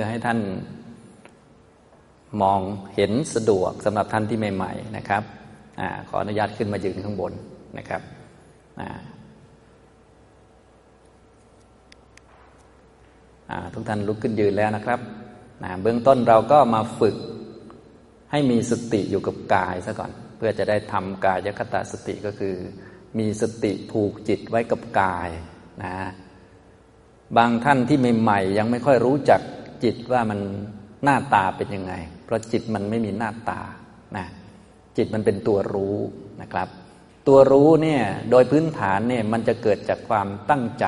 พื่อให้ท่านมองเห็นสะดวกสำหรับท่านที่ใหม่ๆนะครับอขออนุญาตขึ้นมายืนข้างบนนะครับทุกท่านลุกขึ้นยืนแล้วนะครับเบื้องต้นเราก็มาฝึกให้มีสติอยู่กับกายซะก่อน เพื่อจะได้ทำกายคตาสติก็คือ มีสติผูกจิตไว้กับกายนะบางท่านที่ใหม่ๆยังไม่ค่อยรู้จัก จิตว่ามันหน้าตาเป็นยังไง เพราะจิตมันไม่มีหน้าตานะจิตมันเป็นตัวรู้นะครับ ตัวรู้เนี่ยโดยพื้นฐานเนี่ยมันจะเกิดจากความตั้งใจ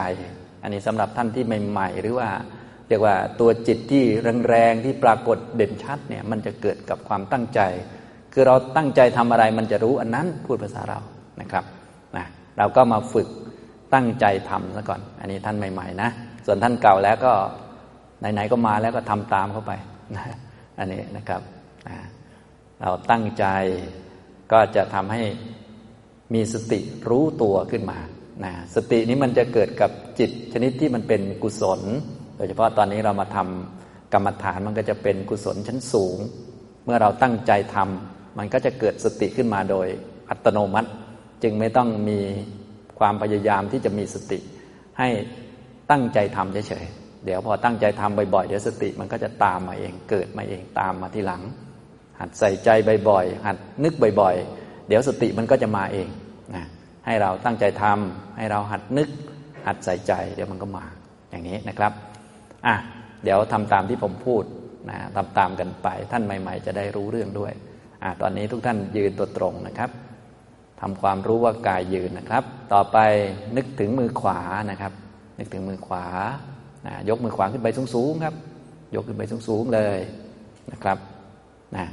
อันนี้สำหรับท่านที่ใหม่ๆ หรือว่าเรียกว่าตัวจิตที่แรงๆที่ปรากฏเด่นชัดเนี่ยมันจะเกิดกับความตั้งใจ คือเราตั้งใจทำอะไรมันจะรู้อันนั้นพูดภาษาเรานะครับนะเราก็มาฝึกตั้งใจทำซะก่อน อันนี้ท่านใหม่ ๆ นะ ส่วนท่านเก่าแล้วก็ ไหนๆก็มาแล้วก็ทำตามเข้าไปนะอันนี้นะครับเราตั้งใจก็จะทำให้มีสติรู้ตัวขึ้นมานะสตินี้มันจะเกิดกับจิตชนิดที่มันเป็นกุศล โดยเฉพาะตอนนี้เรามาทำกรรมฐานมันก็จะเป็นกุศลชั้นสูง เมื่อเราตั้งใจทำมันก็จะเกิดสติขึ้นมาโดยอัตโนมัติ จึงไม่ต้องมีความพยายามที่จะมีสติ ให้ตั้งใจทำเฉยๆ เดี๋ยวพอตั้งใจทำบ่อยๆ เดี๋ยวสติมันก็จะตามมาเองเกิดมาเองตามมาทีหลัง หัดใส่ใจบ่อยๆหัดนึกบ่อยๆ เดี๋ยวสติมันก็จะมาเองนะให้เราตั้งใจทำให้เราหัดนึก หัดใส่ใจ เดี๋ยวมันก็มาอย่างนี้นะครับอะเดี๋ยวทำตามที่ผมพูดนะทำตามกันไปท่านใหม่ ๆ จะได้รู้เรื่องด้วยอะตอนนี้ทุกท่านยืนตัวตรงนะครับทำความรู้ว่ากายยืนนะครับ ต่อไปนึกถึงมือขวานะครับ นึกถึงมือขวา นะยกมือขวาขึ้นไปสูงๆครับ ยกขึ้นไปสูงๆเลยนะครับนะ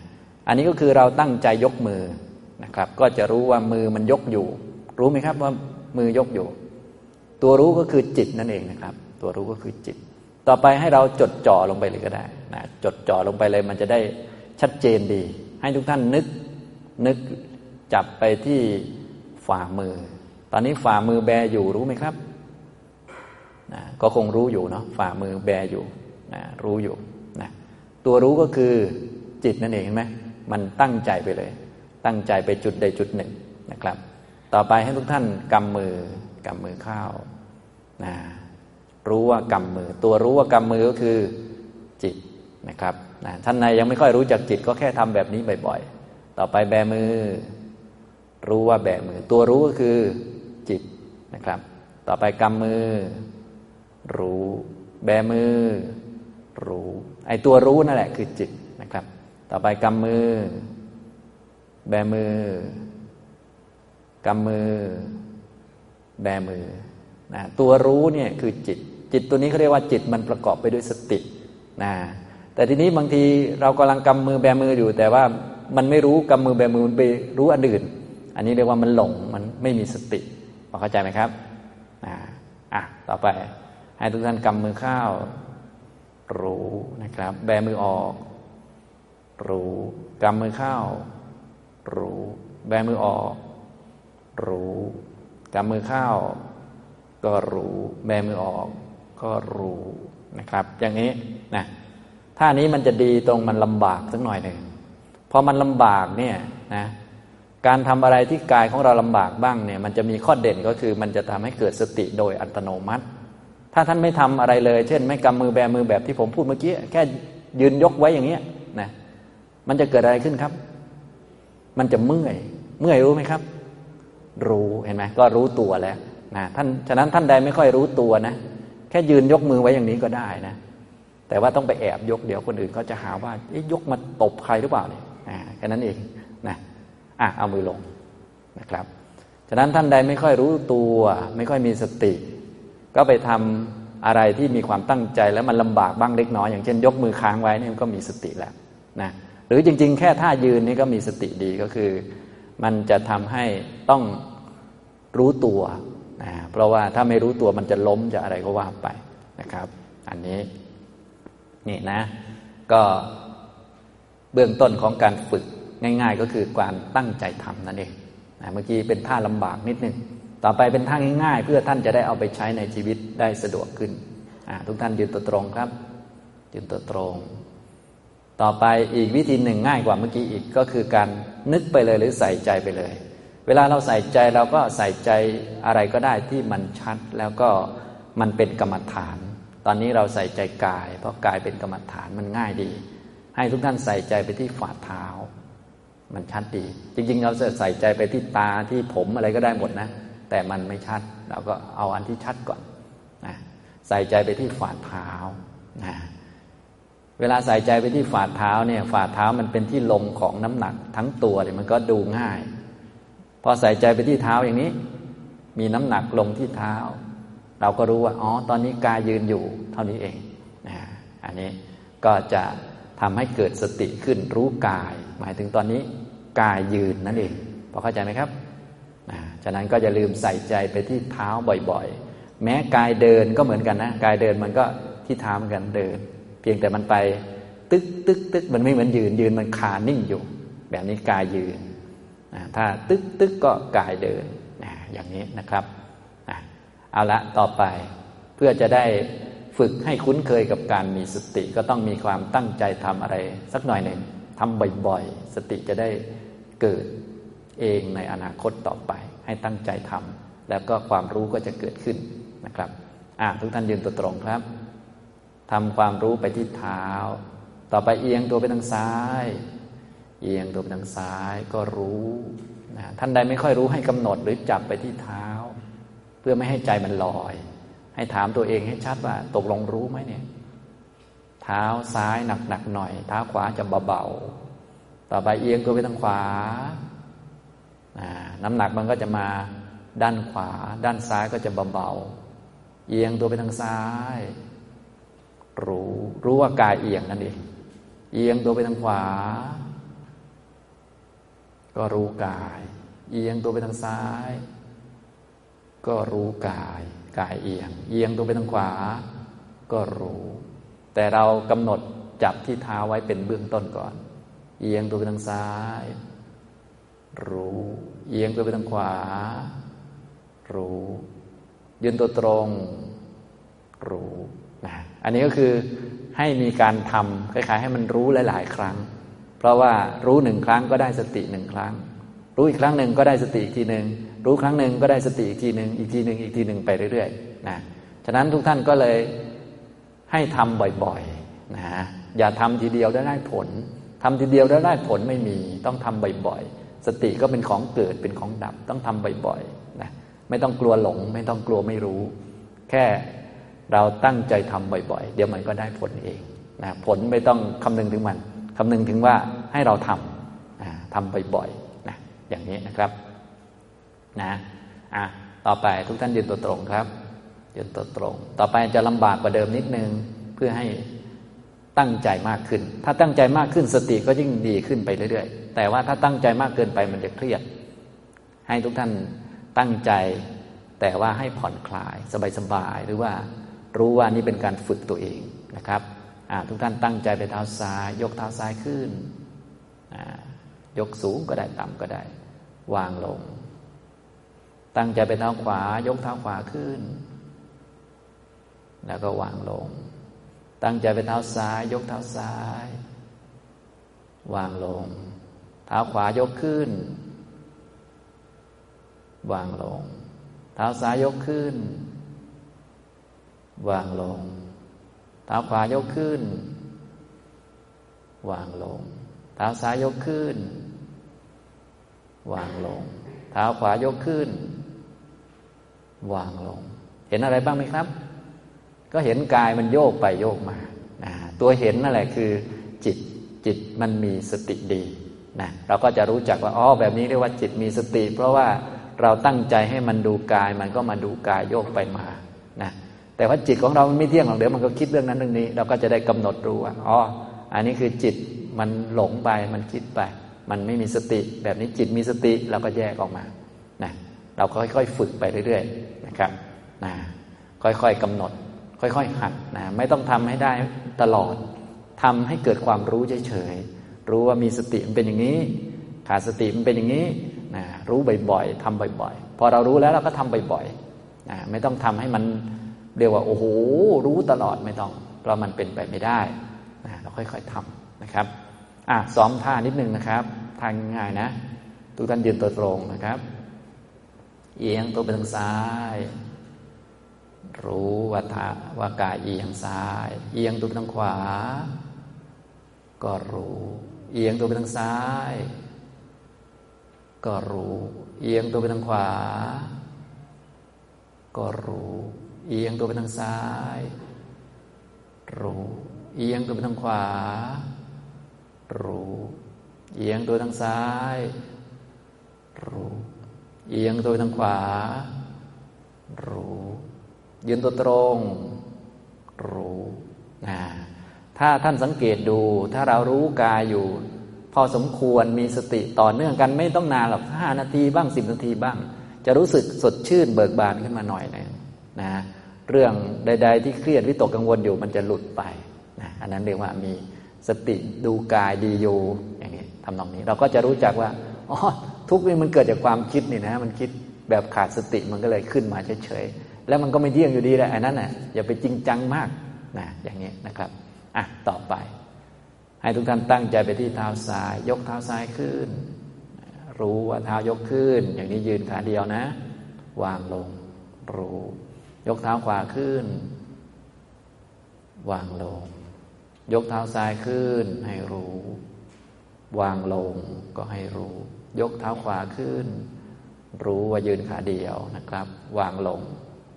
อันนี้ก็คือเราตั้งใจยกมือนะครับ ก็จะรู้ว่ามือมันยกอยู่ รู้ไหมครับว่ามือยกอยู่ ตัวรู้ก็คือจิตนั่นเองนะครับ ตัวรู้ก็คือจิต ต่อไปให้เราจดจ่อลงไปเลยก็ได้นะจดจ่อลงไปเลยมันจะได้ชัดเจนดี ให้ทุกท่านนึกนึกจับไปที่ฝ่ามือ ตอนนี้ฝ่ามือแบอยู่รู้ไหมครับ นะก็คงรู้อยู่เนาะฝ่ามือแบอยู่นะรู้อยู่นะตัวรู้ก็คือจิตนั่นเองเห็นไหมมันตั้งใจไปเลย ตั้งใจไปจุดใดจุดหนึ่งนะครับ ต่อไปให้ทุกท่านกำมือกำมือข้าวนะรู้ว่ากำมือ ตัวรู้ว่ากำมือก็คือจิตนะครับนะท่านในยังไม่ค่อยรู้จักจิตก็แค่ทำแบบนี้บ่อยๆ ต่อไปแบมือ รู้ว่าแบมือ ตัวรู้ก็คือจิตนะครับ ต่อไปกำมือ รู้ แบมือ รู้ ไอตัวรู้นั่นแหละคือจิตนะครับ ต่อไปกำมือ แบมือกำมือ แบมือนะตัวรู้เนี่ยคือจิต จิตตัวนี้เขาเรียกว่าจิตมันประกอบไปด้วยสตินะแต่ทีนี้บางทีเรากำลังกำมือแบมืออยู่ แต่ว่ามันไม่รู้กำมือแบมือมันไปรู้อันอื่น อันนี้เรียกว่ามันหลงมันไม่มีสติพอเข้าใจไหมครับอ่าอะต่อไป ให้ทุกท่านกำมือข้าวรู้นะครับ แบมือออก รู้กำมือข้าวรู้ แบมือออก รู้กำมือข้าวก็รู้ แบมือออก ก็รู้นะครับ อย่างนี้นะท่านี้มันจะดีตรงมันลำบากสักหน่อยหนึ่งพอมันลำบากเนี่ยนะการทำอะไรที่กายของเราลำบากบ้างเนี่ยมันจะมีข้อเด่นก็คือมันจะทำให้เกิดสติโดยอัตโนมัติ ถ้าท่านไม่ทำอะไรเลย เช่น ไม่กำมือแบมือแบบที่ผมพูดเมื่อกี้แค่ยืนยกไว้อย่างเงี้ยนะมันจะเกิดอะไรขึ้นครับ มันจะเมื่อย เมื่อยรู้ไหมครับ รู้เห็นไหมก็รู้ตัวแล้วนะท่านฉะนั้นท่านใดไม่ค่อยรู้ตัวนะแค่ยืนยกมือไว้อย่างนี้ก็ได้นะ แต่ว่าต้องไปแอบยกเดี๋ยวคนอื่นเขาจะหาว่ายกมาตบใครหรือเปล่าเนี่ยแค่นั้นเองนะอะเอามือลงนะครับ ฉะนั้นท่านใดไม่ค่อยรู้ตัว ไม่ค่อยมีสติ ก็ไปทำอะไรที่มีความตั้งใจแล้วมันลำบากบ้างเล็กน้อยอย่างเช่น ยกมือค้างไว้นี่มันก็มีสติแล้วนะหรือจริง ๆ แค่ท่ายืนนี่ก็มีสติดีก็คือ มันจะทำให้ต้องรู้ตัวนะเพราะว่าถ้าไม่รู้ตัวมันจะล้มจะอะไรก็ว่าไปนะครับ อันนี้นี่นะ ก็เบื้องต้นของการฝึกง่าย ๆ ก็คือการตั้งใจทำนั่นเองนะเมื่อกี้เป็นท่าลำบากนิดนึง ต่อไปเป็นทางง่ายๆ เพื่อท่านจะได้เอาไปใช้ในชีวิตได้สะดวกขึ้นทุกท่านยืนตัวตรงครับยืนตัวตรง ต่อไปอีกวิธีหนึ่งง่ายกว่าเมื่อกี้อีกก็คือการนึกไปเลยหรือใส่ใจไปเลย เวลาเราใส่ใจเราก็ใส่ใจอะไรก็ได้ที่มันชัดแล้วก็มันเป็นกรรมฐาน ตอนนี้เราใส่ใจกาย เพราะกายเป็นกรรมฐานมันง่ายดี ให้ทุกท่านใส่ใจไปที่ฝ่าเท้า มันชัดดี จริงๆ เราจะใส่ใจไปที่ตาที่ผมอะไรก็ได้หมดนะ แต่มันไม่ชัด เราก็เอาอันที่ชัดก่อนนะใส่ใจไปที่ฝ่าเท้านะเวลาใส่ใจไปที่ฝ่าเท้าเนี่ยฝ่าเท้ามันเป็นที่ลงของน้ำหนักทั้งตัวเนี่ยมันก็ดูง่าย พอใส่ใจไปที่เท้าอย่างนี้ มีน้ำหนักลงที่เท้า เราก็รู้ว่าอ๋อตอนนี้กายยืนอยู่เท่านี้เองนะอันนี้ก็จะทำให้เกิดสติขึ้นรู้กาย หมายถึงตอนนี้กายยืนนั่นเองพอเข้าใจไหมครับ นะฉะนั้นก็จะลืมใส่ใจไปที่เท้าบ่อยๆ แม้กายเดินก็เหมือนกันนะกายเดินมันก็ที่เท้าเหมือนกันเดิน เพียงแต่มันไปตึกตึกตึกมันไม่เหมือนยืนยืนมันคานิ่งอยู่ แบบนี้กายยืนนะถ้าตึกตึกก็กายเดินนะอย่างนี้นะครับนะเอาละต่อไปเพื่อจะได้ฝึกให้คุ้นเคยกับการมีสติก็ต้องมีความตั้งใจทำอะไร สักหน่อยหนึ่งทำบ่อยๆ สติจะได้เกิด เองในอนาคตต่อไป ให้ตั้งใจทำแล้วก็ความรู้ก็จะเกิดขึ้นนะครับอ่าทุกท่านยืนตัวตรงครับทำความรู้ไปที่เท้า ต่อไปเอียงตัวไปทางซ้าย เอียงตัวไปทางซ้ายก็รู้นะท่านใดไม่ค่อยรู้ให้กำหนดหรือจับไปที่เท้า เพื่อไม่ให้ใจมันลอย ให้ถามตัวเองให้ชัดว่าตกลงรู้ไหมเนี่ยเท้าซ้ายหนักหนักหน่อย เท้าขวาจะเบาๆต่อไปเอียงตัวไปทางขวา น้ำหนักมันก็จะมาด้านขวา ด้านซ้ายก็จะเบาๆเอียงตัวไปทางซ้าย รู้รู้ว่ากายเอียงนั่นเองเอียงตัวไปทางขวา ก็รู้กาย เอียงตัวไปทางซ้าย ก็รู้กายกายเอียง เอียงตัวไปทางขวา ก็รู้ แต่เรากำหนดจับที่เท้าไว้เป็นเบื้องต้นก่อน เอียงตัวไปทางซ้าย รู้ เอียงตัวไปทางขวา รู้ ยืนตัวตรง รู้นะอันนี้ก็คือให้มีการทำคล้ายๆ ให้มันรู้หลาย ๆ ครั้ง เพราะว่ารู้หนึ่งครั้งก็ได้สติหนึ่งครั้ง รู้อีกครั้งหนึ่งก็ได้สติอีกทีหนึ่งรู้ครั้งหนึ่งก็ได้สติอีกทีหนึ่งอีกทีหนึ่งอีกทีหนึ่งไปเรื่อยๆนะฉะนั้นทุกท่านก็เลยให้ทำบ่อยๆนะอย่าทำทีเดียวได้ได้ผลทำทีเดียวได้ได้ผลไม่มี ต้องทำบ่อยๆ สติก็เป็นของเกิดเป็นของดับต้องทำบ่อยๆนะไม่ต้องกลัวหลง ไม่ต้องกลัวไม่รู้ แค่เราตั้งใจทำบ่อยๆ เดี๋ยวมันก็ได้ผลเองนะผลไม่ต้องคำนึงถึงมันคำนึงถึงว่าให้เราทำนะทำบ่อยๆนะอย่างนี้นะครับนะอะต่อไปทุกท่านยืนตัวตรงครับยืนตัวตรง ต่อไปจะลำบากกว่าเดิมนิดนึงเพื่อให้ ตั้งใจมากขึ้น ถ้าตั้งใจมากขึ้นสติก็ยิ่งดีขึ้นไปเรื่อยๆ แต่ว่าถ้าตั้งใจมากเกินไปมันจะเครียด ให้ทุกท่านตั้งใจ แต่ว่าให้ผ่อนคลาย สบายๆ หรือว่ารู้ว่านี่เป็นการฝึกตัวเองนะครับทุกท่านตั้งใจไปเท้าซ้าย ยกเท้าซ้ายขึ้น ยกสูงก็ได้ต่ำก็ได้ วางลง ตั้งใจไปเท้าขวา ยกเท้าขวาขึ้น แล้วก็วางลง ตั้งใจไปเท้าซ้าย ยกเท้าซ้าย วางลง เท้าขวายกขึ้น วางลง เท้าซ้ายยกขึ้น วางลง เท้าขวายกขึ้น วางลง เท้าซ้ายยกขึ้น วางลง เท้าขวายกขึ้น วางลง เห็นอะไรบ้างไหมครับ ก็เห็นกายมันโยกไปโยกมานะตัวเห็นนั่นแหละคือ จิตจิตมันมีสติดีนะเราก็จะรู้จักว่าอ๋อแบบนี้เรียกว่าจิตมีสติ เพราะว่าเราตั้งใจให้มันดูกายมันก็มาดูกายโยกไปมานะแต่ว่าจิตของเรามันไม่เที่ยงหรอกเดี๋ยวมันก็คิดเรื่องนั้นเรื่องนี้ เราก็จะได้กำหนดรู้ว่าอ๋ออันนี้คือจิตมันหลงไปมันคิดไป มันไม่มีสติ แบบนี้จิตมีสติเราก็แยกออกมานะเราก็ค่อยๆฝึกไปเรื่อยๆนะครับนะค่อยๆกำหนด ค่อยๆ หัดนะไม่ต้องทำให้ได้ตลอดทำให้เกิดความรู้เฉยๆรู้ว่ามีสติมันเป็นอย่างนี้ ขาดสติมันเป็นอย่างนี้นะรู้บ่อยๆทำบ่อยๆ พอเรารู้แล้วเราก็ทำบ่อยๆนะไม่ต้องทำให้มันเรียกว่าโอ้โหรู้ตลอดไม่ต้องเพราะมันเป็นไปไม่ได้นะเราค่อยๆทำนะครับอะซ้อมท่านิดนึงนะครับทางง่ายนะทุกท่านยืนตัวตรงนะครับ เอียงตัวไปทางซ้าย รู้ว่าท่าว่ากายเอียงซ้าย เอียงตัวไปทางขวา ก็รู้ เอียงตัวไปทางซ้าย ก็รู้ เอียงตัวไปทางขวา ก็รู้ เอียงตัวไปทางซ้าย รู้ เอียงตัวไปทางขวา รู้ เอียงตัวทางซ้าย รู้ เอียงตัวทางขวา รู้ ยืนตัวตรงรู้นะถ้าท่านสังเกตดู ถ้าเรารู้กายอยู่ พอสมควรมีสติต่อเนื่องกันไม่ต้องนานหรอกห้านาทีบ้างสิบนาทีบ้าง จะรู้สึกสดชื่นเบิกบานขึ้นมาหน่อยนึงนะเรื่องใด ๆ ที่เครียดวิตกกังวลอยู่มันจะหลุดไปนะอันนั้นเรียกว่ามีสติดูกายดีอยู่อย่างนี้ทำนองนี้ เราก็จะรู้จักว่าอ๋อทุกนี่มันเกิดจากความคิดนี่นะ มันคิดแบบขาดสติมันก็เลยขึ้นมาเฉยๆ แล้วมันก็ไม่เที่ยงอยู่ดีแหละอันนั้นน่ะอย่าไปจริงจังมากนะอย่างนี้นะครับอะต่อไป ให้ทุกท่านตั้งใจไปที่เท้าซ้าย ยกเท้าซ้ายขึ้น รู้ว่าเท้ายกขึ้น อย่างนี้ยืนขาเดียวนะ วางลง รู้ ยกเท้าขวาขึ้น วางลง ยกเท้าซ้ายขึ้น ให้รู้ วางลงก็ให้รู้ ยกเท้าขวาขึ้น รู้ว่ายืนขาเดียวนะครับ วางลง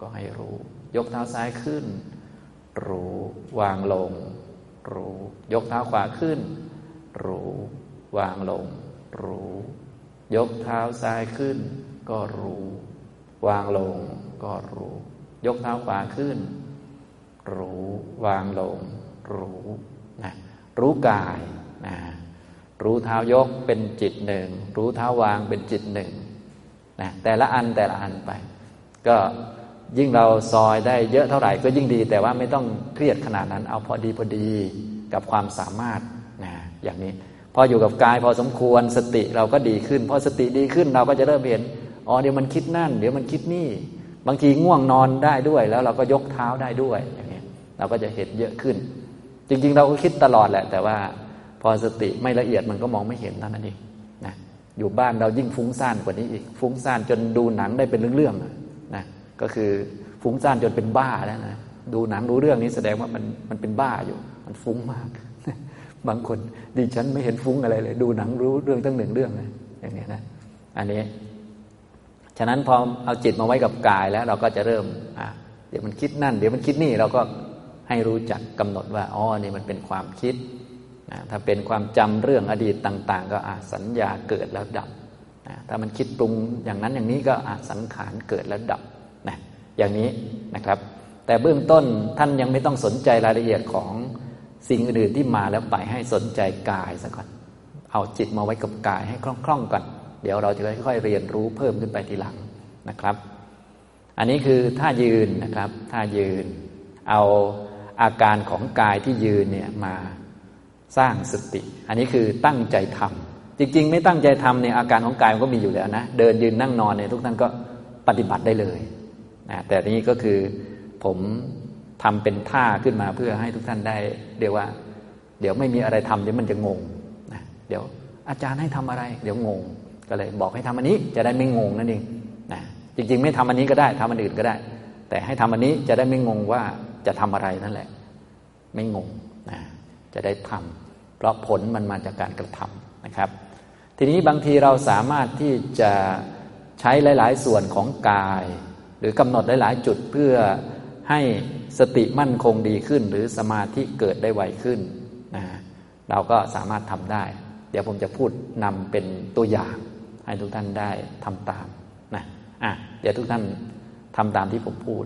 ก็ให้รู้ ยกเท้าซ้ายขึ้น รู้วางลง รู้ ยกเท้าขวาขึ้น รู้ วางลง รู้ ยกเท้าซ้ายขึ้น ก็รู้ วางลง ก็รู้ ยกเท้าขวาขึ้น รู้ วางลง รู้นะรู้กายนะรู้เท้ายกเป็นจิตหนึ่ง รู้เท้าวางเป็นจิตหนึ่งนะแต่ละอันแต่ละอันไป ก็ ยิ่งเราซอยได้เยอะเท่าไหร่ก็ยิ่งดี แต่ว่าไม่ต้องเครียดขนาดนั้น เอาพอดีพอดีกับความสามารถนะอย่างนี้ พออยู่กับกายพอสมควรสติเราก็ดีขึ้นพอสติดีขึ้นเราก็จะเริ่มเห็นอ๋อเดี๋ยวมันคิดนั่น เดี๋ยวมันคิดนี่ บางทีง่วงนอนได้ด้วย แล้วเราก็ยกเท้าได้ด้วยอย่างนี้เราก็จะเห็นเยอะขึ้น จริง ๆ เราก็คิดตลอดแหละ แต่ว่าพอสติไม่ละเอียดมันก็มองไม่เห็นเท่านั้นเองนะอยู่บ้านเรายิ่งฟุ้งซ่านกว่านี้อีก ฟุ้งซ่านจนดูหนังได้เป็นเรื่องๆ ก็คือฟุ้งซ่านจนเป็นบ้าแล้วนะดูหนังรู้เรื่องนี้แสดงว่ามันมันเป็นบ้าอยู่ มันฟุ้งมาก บางคนดิฉันไม่เห็นฟุ้งอะไรเลย ดูหนังรู้เรื่องตั้งหนึ่งเรื่องนะอย่างนี้นะอันนี้ ฉะนั้นพอเอาจิตมาไว้กับกายแล้ว เราก็จะเริ่มอะเดี๋ยวมันคิดนั่น เดี๋ยวมันคิดนี่เราก็ให้รู้จักกำหนดว่าอ๋อนี่มันเป็นความคิดนะถ้าเป็นความจำเรื่องอดีตต่าง ๆ ก็อาสัญญาเกิดแล้วดับนะถ้ามันคิดปรุงอย่างนั้นอย่างนี้ก็อาสังขารเกิดแล้วดับ อย่างนี้นะครับ แต่เบื้องต้นท่านยังไม่ต้องสนใจรายละเอียดของสิ่งอื่นที่มาแล้วไปให้สนใจกายซะก่อน เอาจิตมาไว้กับกายให้คล่องๆก่อน เดี๋ยวเราจะค่อยๆเรียนรู้เพิ่มขึ้นไปทีหลังนะครับ อันนี้คือท่ายืนนะครับท่ายืน เอาอาการของกายที่ยืนเนี่ยมาสร้างสติ อันนี้คือตั้งใจทำจริง ๆ ไม่ตั้งใจทำเนี่ยอาการของกายมันก็มีอยู่แล้วนะ เดินยืนนั่งนอนเนี่ยทุกท่านก็ปฏิบัติได้เลย นะแต่นี้ก็คือผมทำเป็นท่าขึ้นมาเพื่อให้ทุกท่านได้เรียกว่า เดี๋ยวไม่มีอะไรทำเดี๋ยวมันจะงงนะเดี๋ยวอาจารย์ให้ทำอะไร เดี๋ยวงง ก็เลยบอกให้ทำอันนี้จะได้ไม่งงนั่นเองนะจริง ๆ ไม่ทำอันนี้ก็ได้ทำอันอื่นก็ได้ แต่ให้ทำอันนี้จะได้ไม่งงว่าจะทำอะไรนั่นแหละ ไม่งงนะจะได้ทำเพราะผลมันมาจากการกระทำนะครับ ทีนี้บางทีเราสามารถที่จะใช้หลาย ๆ ส่วนของกาย หรือกำหนดหลาย ๆ จุดเพื่อให้สติมั่นคงดีขึ้น หรือสมาธิเกิดได้ไวขึ้นนะเราก็สามารถทำได้ เดี๋ยวผมจะพูดนำเป็นตัวอย่างให้ทุกท่านได้ทำตามนะอะเดี๋ยวทุกท่านทำตามที่ผมพูด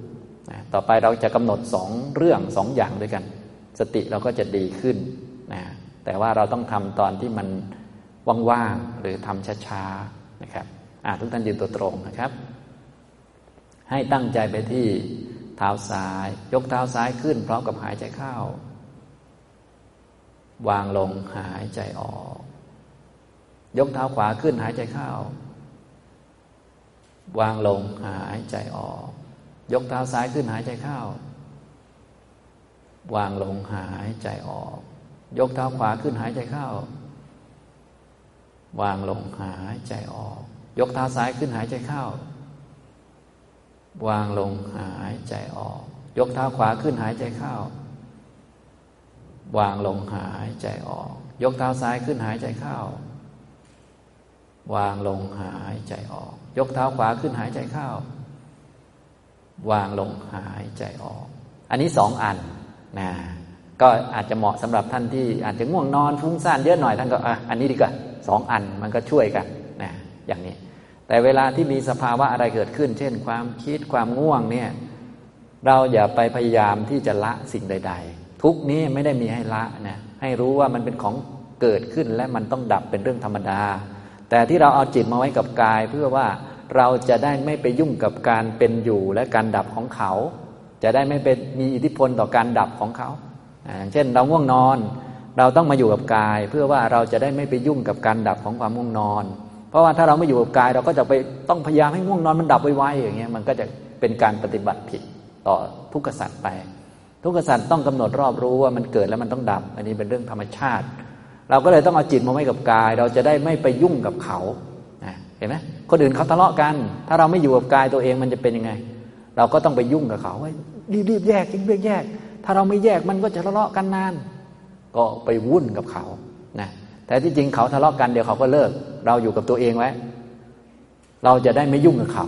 นะต่อไปเราจะกำหนดสองเรื่องสองอย่างด้วยกัน สติเราก็จะดีขึ้นนะแต่ว่าเราต้องทำตอนที่มันว่าง ๆ หรือทำช้า ๆ นะครับอะทุกท่านยืนตัวตรงนะครับ ให้ตั้งใจไปที่เท้าซ้าย ยกเท้าซ้ายขึ้น พร้อมกับหายใจเข้า วางลงหายใจออก ยกเท้าขวาขึ้นหายใจเข้า วางลงหายใจออก ยกเท้าซ้ายขึ้นหายใจเข้า วางลงหายใจออก ยกเท้าขวาขึ้นหายใจเข้า วางลงหายใจออก ยกเท้าซ้ายขึ้นหายใจเข้า วางลงหายใจออก ยกเท้าขวาขึ้นหายใจเข้า วางลงหายใจออก ยกเท้าซ้ายขึ้นหายใจเข้า วางลงหายใจออก ยกเท้าขวาขึ้นหายใจเข้า วางลงหายใจออก อันนี้สองอันนะก็อาจจะเหมาะสำหรับท่านที่อาจจะง่วงนอนฟุ้งซ่านเยอะหน่อยท่านก็อะอันนี้ดีกว่าสองอันมันก็ช่วยกันนะอย่างนี้ แต่เวลาที่มีสภาวะอะไรเกิดขึ้น เช่น ความคิดความง่วงเนี่ยเราอย่าไปพยายามที่จะละสิ่งใด ๆ ทุกนี้ไม่ได้มีให้ละนะให้รู้ว่ามันเป็นของเกิดขึ้นและมันต้องดับเป็นเรื่องธรรมดา แต่ที่เราเอาจิตมาไว้กับกาย เพื่อว่าเราจะได้ไม่ไปยุ่งกับการเป็นอยู่และการดับของเขา จะได้ไม่เป็นมีอิทธิพลต่อการดับของเขา เช่นเราง่วงนอน เราต้องมาอยู่กับกาย เพื่อว่าเราจะได้ไม่ไปยุ่งกับการดับของความง่วงนอน เพราะว่าถ้าเราไม่อยู่กับกาย เราก็จะไปต้องพยายามให้ง่วงนอนมันดับไวๆอย่างเงี้ยมันก็จะเป็นการปฏิบัติผิดต่อทุกขสัตว์ไป ทุกขสัตว์ต้องกำหนดรอบรู้ว่ามันเกิดแล้วมันต้องดับ อันนี้เป็นเรื่องธรรมชาติ เราก็เลยต้องเอาจิตมาไว้กับกาย เราจะได้ไม่ไปยุ่งกับเขาเห็นไหมคนอื่นเขาทะเลาะกัน ถ้าเราไม่อยู่กับกายตัวเองมันจะเป็นยังไง เราก็ต้องไปยุ่งกับเขารีบๆแยกรีบแยก ถ้าเราไม่แยกมันก็จะทะเลาะกันนาน ก็ไปวุ่นกับเขา แต่ที่จริงเขาทะเลาะกันเดี๋ยวเขาก็เลิก เราอยู่กับตัวเองไว้ เราจะได้ไม่ยุ่งกับเขา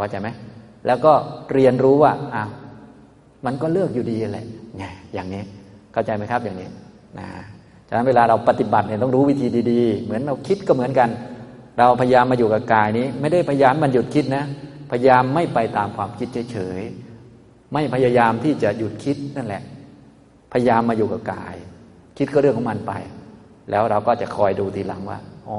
เข้าใจไหมแล้วก็เรียนรู้ว่าอ้าวมันก็เลิกอยู่ดีแหละไงอย่างนี้เข้าใจไหมครับอย่างนี้นะฉะนั้นเวลาเราปฏิบัติเนี่ยต้องรู้วิธีดีๆ เหมือนเราคิดก็เหมือนกัน เราพยายามมาอยู่กับกายนี้ ไม่ได้พยายามมันหยุดคิดนะ พยายามไม่ไปตามความคิดเฉยๆไม่พยายามที่จะหยุดคิดนั่นแหละ พยายามมาอยู่กับกาย คิดก็เรื่องของมันไป แล้วเราก็จะคอยดูทีหลังว่า อ๋อ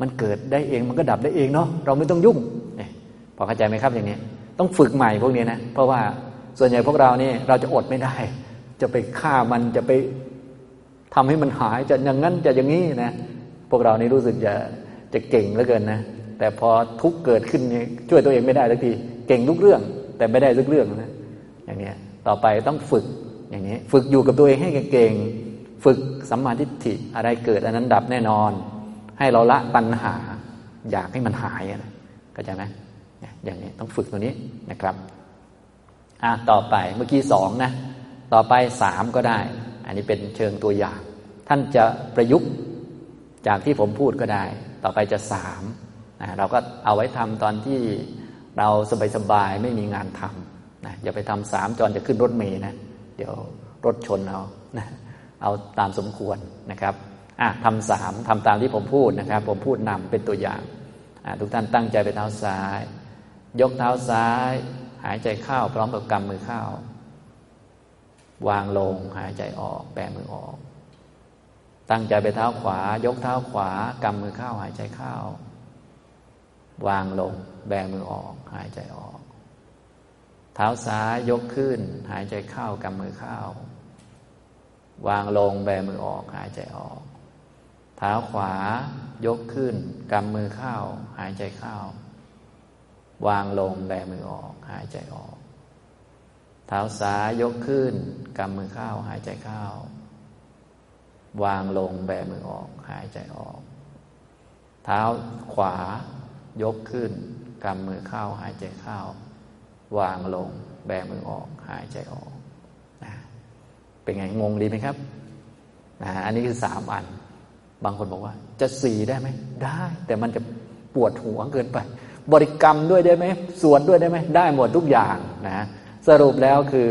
มันเกิดได้เอง มันก็ดับได้เองเนาะ เราไม่ต้องยุ่งเนี่ยพอเข้าใจไหมครับอย่างนี้ ต้องฝึกใหม่พวกนี้นะ เพราะว่าส่วนใหญ่พวกเรานี่เราจะอดไม่ได้ จะไปฆ่ามัน จะไปทำให้มันหาย จะอย่างนั้น จะอย่างนี้นะ พวกเรานี่รู้สึกจะจะเก่งเหลือเกินนะ แต่พอทุกเกิดขึ้นนี่ช่วยตัวเองไม่ได้ทักที เก่งทุกเรื่อง แต่ไม่ได้ทุกเรื่องนะ อย่างนี้ต่อไปต้องฝึกอย่างนี้ ฝึกอยู่กับตัวเองให้เก่ง ฝึกสัมมาทิฏฐิอะไรเกิดอันนั้นดับแน่นอน ให้เราละตัณหา อยากให้มันหายนะเข้าใจไหมอย่างนี้ต้องฝึกตัวนี้นะครับอะต่อไปเมื่อกี้สองนะ ต่อไปสามก็ได้ อันนี้เป็นเชิงตัวอย่าง ท่านจะประยุกต์จากที่ผมพูดก็ได้ ต่อไปจะสามนะเราก็เอาไว้ทำตอนที่เราสบายๆไม่มีงานทำนะอย่าไปทำสามจอนจะขึ้นรถเมย์นะ เดี๋ยวรถชนเอานะ เอาตามสมควรนะครับอะทำสามทำตามที่ผมพูดนะครับ ผมพูดนำเป็นตัวอย่างอะทุกท่านตั้งใจไปเท้าซ้าย ยกเท้าซ้าย หายใจเข้าพร้อมกับกำมือเข้าวางลงหายใจออกแบมือออก ตั้งใจไปเท้าขวา ยกเท้าขวากำมือเข้าหายใจเข้าวางลง แบมือออก หายใจออก เท้าซ้ายยกขึ้น หายใจเข้ากำมือเข้า วางลงแบมือออกหายใจออกเท้าขวายกขึ้นกำมือเข้า หายใจเข้า วางลงแบมือออก หายใจออก เท้าซ้ายยกขึ้นกำมือเข้า หายใจเข้าวางลงแบมือออก หายใจออก เท้าขวายกขึ้นกำมือเข้า หายใจเข้า วางลง แบมือออก หายใจออก เป็นไงงงดีไหมครับนะอันนี้คือสามอัน บางคนบอกว่า จะสี่ได้ไหมได้ แต่มันจะปวดหัวเกินไป บริกรรมด้วยได้ไหมสวดด้วยได้ไหมได้หมดทุกอย่างนะสรุปแล้วคือ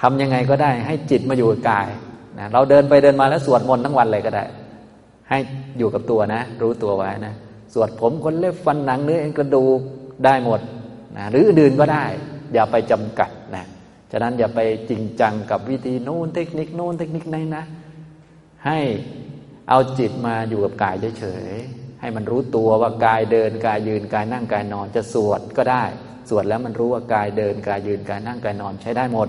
ทำยังไงก็ได้ ให้จิตมาอยู่กับกายนะเราเดินไปเดินมาแล้วสวดมนต์ทั้งวันเลยก็ได้ ให้อยู่กับตัวนะ รู้ตัวไว้นะสวดผมคนเล็บฟันหนังเนื้อเอ็นกระดูกได้หมดนะหรืออื่นก็ได้ อย่าไปจำกัด ฉะนั้นอย่าไปจริงจังกับวิธีโน้นเทคนิคโน้นเทคนิคไหนนะ ให้เอาจิตมาอยู่กับกายเฉยๆให้มันรู้ตัวว่ากายเดินกายยืนกายนั่งกายนอนจะสวดก็ได้ สวดแล้วมันรู้ว่ากายเดินกายยืนกายนั่งกายนอนใช้ได้หมด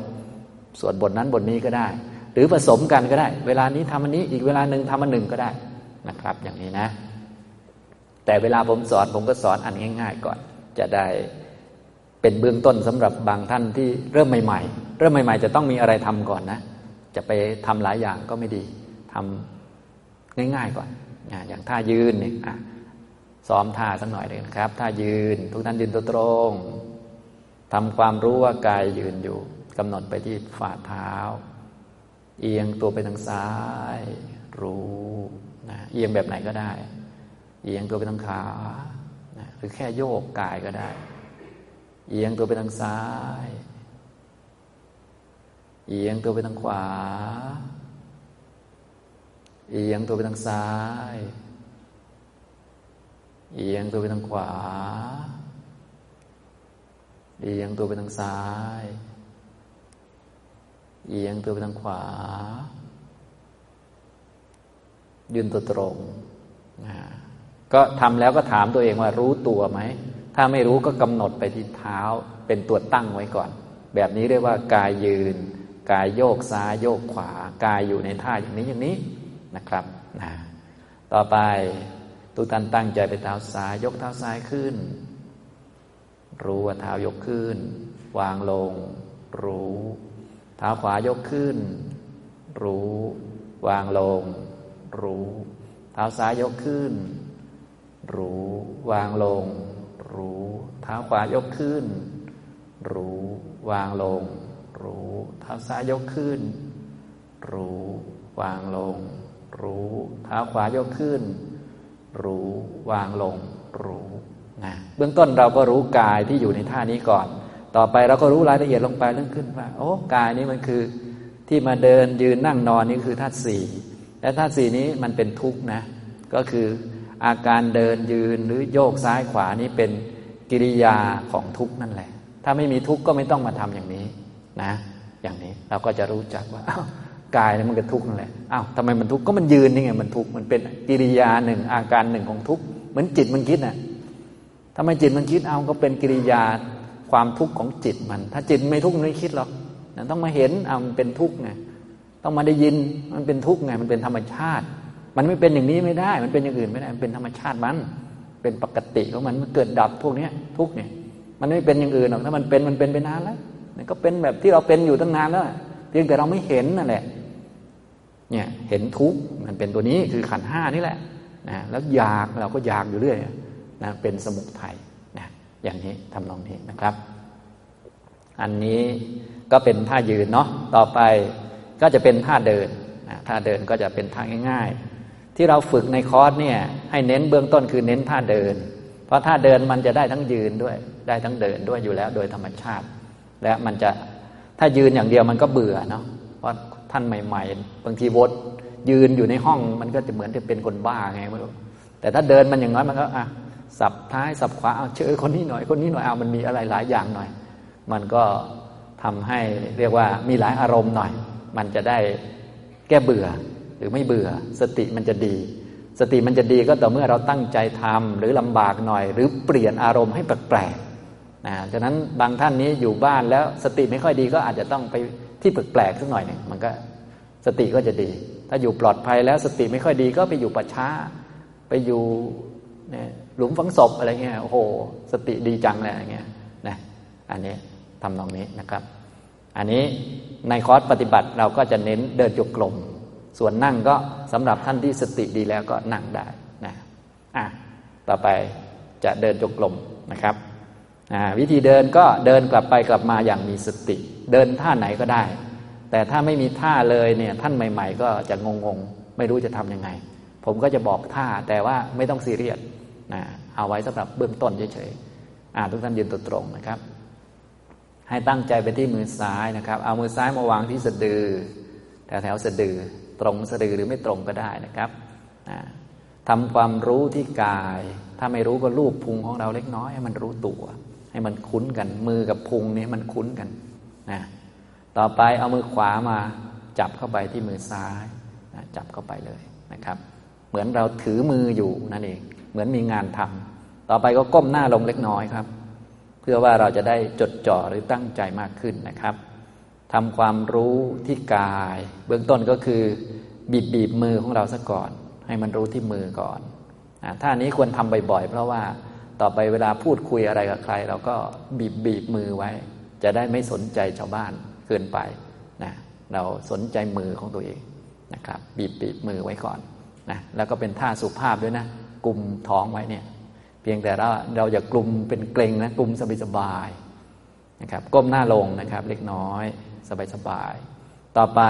สวดบทนั้นบทนี้ก็ได้ หรือผสมกันก็ได้ เวลานี้ทำอันนี้อีกเวลาหนึ่งทำอันหนึ่งก็ได้นะครับ อย่างนี้นะ แต่เวลาผมสอนผมก็สอนอันง่าย ๆ ก่อนจะได้ เป็นเบื้องต้นสำหรับบางท่านที่เริ่มใหม่ ๆ เริ่มใหม่ ๆ จะต้องมีอะไรทำก่อนนะ จะไปทำหลายอย่างก็ไม่ดีทำง่าย ๆก่อนอย่างท่ายืนเนี่ยซ้อมท่าสักหน่อยเลยนะครับท่ายืน ทุกท่านยืนตัวตรงทำความรู้ว่ากายยืนอยู่กำหนดไปที่ฝ่าเท้า เอียงตัวไปทางซ้าย รู้นะเอียงแบบไหนก็ได้ เอียงตัวไปทางขานะหรือแค่โยกกายก็ได้ เอียงตัวไปทางซ้าย เอียงตัวไปทางขวา เอียงตัวไปทางซ้าย เอียงตัวไปทางขวา เอียงตัวไปทางซ้าย เอียงตัวไปทางขวา ยืนตัวตรง ก็ทำแล้วก็ถามตัวเองว่ารู้ตัวไหม ถ้าไม่รู้ก็กำหนดไปที่เท้าเป็นตัวตั้งไว้ก่อน แบบนี้เรียกว่ากายยืน กายโยกซ้ายโยกขวา กายอยู่ในท่าอย่างนี้อย่างนี้นะครับนะต่อไปตุตันตั้งใจไปเท้าซ้าย ยกเท้าซ้ายขึ้น รู้ว่าเท้ายกขึ้น วางลง รู้ เท้าขวายกขึ้น รู้ วางลง รู้ เท้าซ้ายยกขึ้น รู้ วางลง รู้เท้าขวายกขึ้น รู้วางลง รู้เท้าซ้ายยกขึ้น รู้วางลง รู้เท้าขวายกขึ้น รู้วางลง รู้นะเบื้องต้นเราก็รู้กายที่อยู่ในท่านี้ก่อน ต่อไปเราก็รู้รายละเอียดลงไปเรื่องขึ้นว่าโอ้กายนี้มันคือที่มาเดินยืนนั่งนอนนี่คือธาตุสี่และธาตุสี่นี้มันเป็นทุกข์นะ ก็คือ อาการเดินยืนหรือโยกซ้ายขวานี้เป็นกิริยาของทุกข์นั่นแหละ ถ้าไม่มีทุกข์ก็ไม่ต้องมาทำอย่างนี้นะ อย่างนี้เราก็จะรู้จักว่ากายเนี่ยมันก็ทุกข์นั่นแหละอ้าวทำไมมันทุกข์ก็มันยืนนี่ไงมันทุกข์มันเป็นกิริยาหนึ่งอาการหนึ่งของทุกข์เหมือนจิตมันคิดน่ะทำไมจิตมันคิดเอาก็เป็นกิริยาความทุกข์ของจิตมัน ถ้าจิตไม่ทุกข์มันไม่คิดหรอกต้องมาเห็นเอามันเป็นทุกข์ไงต้องมาได้ยินมันเป็นทุกข์ไงมันเป็นธรรมชาติ มันไม่เป็นอย่างนี้ไม่ได้ มันเป็นอย่างอื่นไม่ได้ มันเป็นธรรมชาติมัน เป็นปกติของมัน มันเกิดดับพวกนี้ทุกเนี่ย มันไม่เป็นอย่างอื่นหรอก ถ้ามันเป็น มันเป็นไปนานแล้วก็เป็นแบบที่เราเป็นอยู่ตั้งนานแล้ว เพียงแต่เราไม่เห็นนั่นแหละ เนี่ย เห็นทุก มันเป็นตัวนี้คือขันห้านี่แหละ นะ แล้วอยากเราก็อยากอยู่เรื่อย นะ เป็นสมุทัย นะ อย่างนี้ทำนองนี้นะครับ อันนี้ก็เป็นท่ายืนเนาะ ต่อไปก็จะเป็นท่าเดินนะท่าเดินก็จะเป็นท่าง่ายๆ ที่เราฝึกในคอร์สเนี่ย ให้เน้นเบื้องต้นคือเน้นท่าเดิน เพราะท่าเดินมันจะได้ทั้งยืนด้วย ได้ทั้งเดินด้วยอยู่แล้วโดยธรรมชาติ และมันจะถ้ายืนอย่างเดียวมันก็เบื่อเนาะเพราะท่านใหม่ ๆ บางทีวดยืนอยู่ในห้องมันก็จะเหมือนจะเป็นคนบ้าไงไม่รู้แต่ถ้าเดินมันอย่างน้อยมันก็อะสับท้ายสับขวาเอาเจอคนนี้หน่อยคนนี้หน่อยเอามันมีอะไรหลายอย่างหน่อย มันก็ทำให้เรียกว่ามีหลายอารมณ์หน่อย มันจะได้แก้เบื่อ หรือไม่เบื่อ สติมันจะดี สติมันจะดีก็ต่อเมื่อเราตั้งใจทำหรือลำบากหน่อย หรือเปลี่ยนอารมณ์ให้แปลกๆนะฉะนั้นบางท่านนี้อยู่บ้านแล้วสติไม่ค่อยดีก็อาจจะต้องไปที่แปลกๆสักหน่อยหนึ่งมันก็สติก็จะดี ถ้าอยู่ปลอดภัยแล้วสติไม่ค่อยดีก็ไปอยู่ป่าช้า ไปอยู่หลุมฝังศพอะไรเงี้ยโอ้โห สติดีจังเลยอะไรเงี้ยนะอันนี้ทำนองนี้นะครับ อันนี้ในคอร์สปฏิบัติเราก็จะเน้นเดินจงกรม ส่วนนั่งก็สำหรับท่านที่สติดีแล้วก็นั่งได้นะอะต่อไปจะเดินจงกรมนะครับวิธีเดินก็เดินกลับไปกลับมาอย่างมีสติ เดินท่าไหนก็ได้ แต่ถ้าไม่มีท่าเลยเนี่ยท่านใหม่ ๆ ก็จะงงๆ ไม่รู้จะทํำยังไง ผมก็จะบอกท่าแต่ว่าไม่ต้องซีเรียสนะเอาไว้สำหรับเบื้องต้นเฉยๆทุกท่านยืนตัวตรงนะครับ ให้ตั้งใจไปที่มือซ้ายนะครับ เอามือซ้ายมาวางที่สะดือแถวแถวสะดือ ตรงสะดือหรือไม่ตรงก็ได้นะครับทำความรู้ที่กาย ถ้าไม่รู้ก็ลูบพุงของเราเล็กน้อย ให้มันรู้ตัว ให้มันคุ้นกันมือกับพุงนี่มันคุ้นกันนะต่อไปเอามือขวามาจับเข้าไปที่มือซ้ายนะจับเข้าไปเลยนะครับ เหมือนเราถือมืออยู่นั่นเอง เหมือนมีงานทำต่อไปก็ก้มหน้าลงเล็กน้อยครับ เพื่อว่าเราจะได้จดจ่อหรือตั้งใจมากขึ้นนะครับ ทำความรู้ที่กาย เบื้องต้นก็คือ บีบบีบมือของเราซะก่อน ให้มันรู้ที่มือก่อนท่านี้ควรทำบ่อยๆ เพราะว่าต่อไปเวลาพูดคุยอะไรกับใคร เราก็บีบบีบมือไว้ จะได้ไม่สนใจชาวบ้านเกินไปนะเราสนใจมือของตัวเองนะครับบีบบีบมือไว้ก่อนนะแล้วก็เป็นท่าสุภาพด้วยนะกลุ่มท้องไว้เนี่ย เพียงแต่เราเราอย่ากลุ่มเป็นเกรงนะกลุ่มสบายสบายนะครับก้มหน้าลงนะครับ เล็กน้อย สบายสบายต่อไป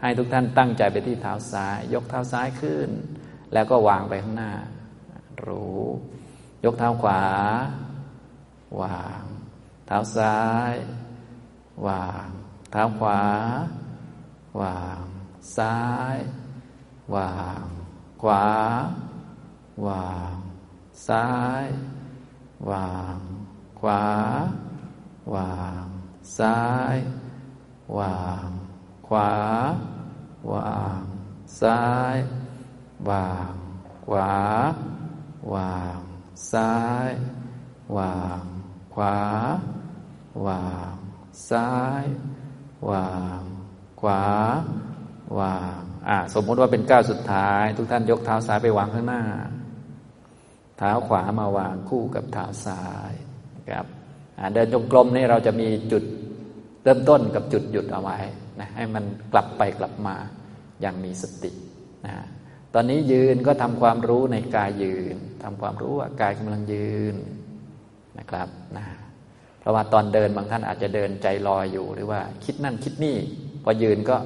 ให้ทุกท่านตั้งใจไปที่เท้าซ้าย ยกเท้าซ้ายขึ้น แล้วก็วางไปข้างหน้า รู้ ยกเท้าขวา วาง เท้าซ้าย วาง เท้าขวา วาง ซ้าย วาง ขวา วาง ซ้าย วาง ขวา วาง ซ้าย วาง ขวา วาง ซ้าย วาง ขวา วาง ซ้าย วาง ขวา วาง ซ้าย วาง ขวา วางอ่าสมมุติว่าเป็นก้าวสุดท้าย ทุกท่านยกเท้าซ้ายไปวางข้างหน้า เท้าขวามาวางคู่กับเท้าซ้ายครับเดินจงกรมนี่เราจะมีจุด เริ่มต้นกับจุดหยุดเอาไว้นะให้มันกลับไปกลับมาอย่างมีสตินะตอนนี้ยืนก็ทำความรู้ในกายยืนทำความรู้ว่ากายกำลังยืนนะครับนะเพราะว่าตอนเดินบางท่านอาจจะเดินใจลอยอยู่หรือว่า คิดนั่นคิดนี่ พอยืนก็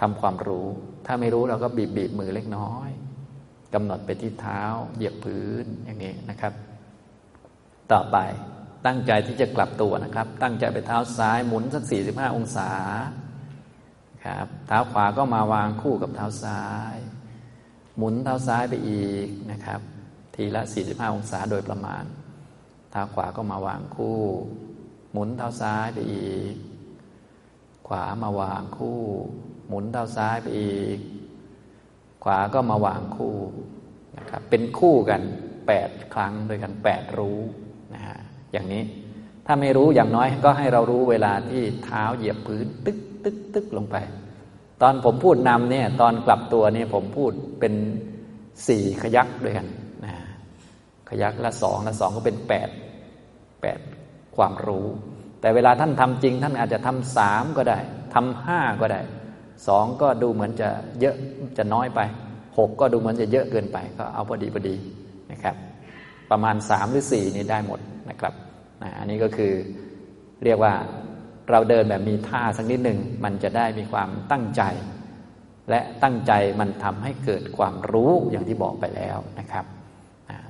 ทำความรู้ ถ้าไม่รู้เราก็บีบบีบมือเล็กน้อยกำหนดไปที่เท้า เหยียบพื้นอย่างนี้นะครับ ต่อไป ตั้งใจที่จะกลับตัวนะครับ ตั้งใจไปเท้าซ้ายหมุนสักสี่สิบห้าองศาครับเท้าขวาก็มาวางคู่กับเท้าซ้าย หมุนเท้าซ้ายไปอีกนะครับ ทีละ 45 องศาโดยประมาณ เท้าขวาก็มาวางคู่ หมุนเท้าซ้ายไปอีก ขวามาวางคู่ หมุนเท้าซ้ายไปอีก ขวาก็มาวางคู่นะครับเป็นคู่กัน 8 ครั้งโดยกัน 8 รู้ อย่างนี้ ถ้าไม่รู้อย่างน้อยก็ให้เรารู้เวลาที่เท้าเหยียบพื้นตึกตึกตึกลงไป ตอนผมพูดนำเนี่ย ตอนกลับตัวเนี่ยผมพูดเป็นสี่ขยักด้วยกันนะขยักละสองละสองก็เป็นแปดแปดความรู้ แต่เวลาท่านทำจริง ท่านอาจจะทำสามก็ได้ทำห้าก็ได้สองก็ดูเหมือนจะเยอะจะน้อยไปหกก็ดูเหมือนจะเยอะเกินไป ก็เอาพอดีพอดีนะครับ ประมาณสามหรือสี่นี่ได้หมดนะครับ อันนี้ก็คือเรียกว่าเราเดินแบบมีท่าสักนิดหนึ่งมันจะได้มีความตั้งใจ และตั้งใจมันทำให้เกิดความรู้อย่างที่บอกไปแล้วนะครับ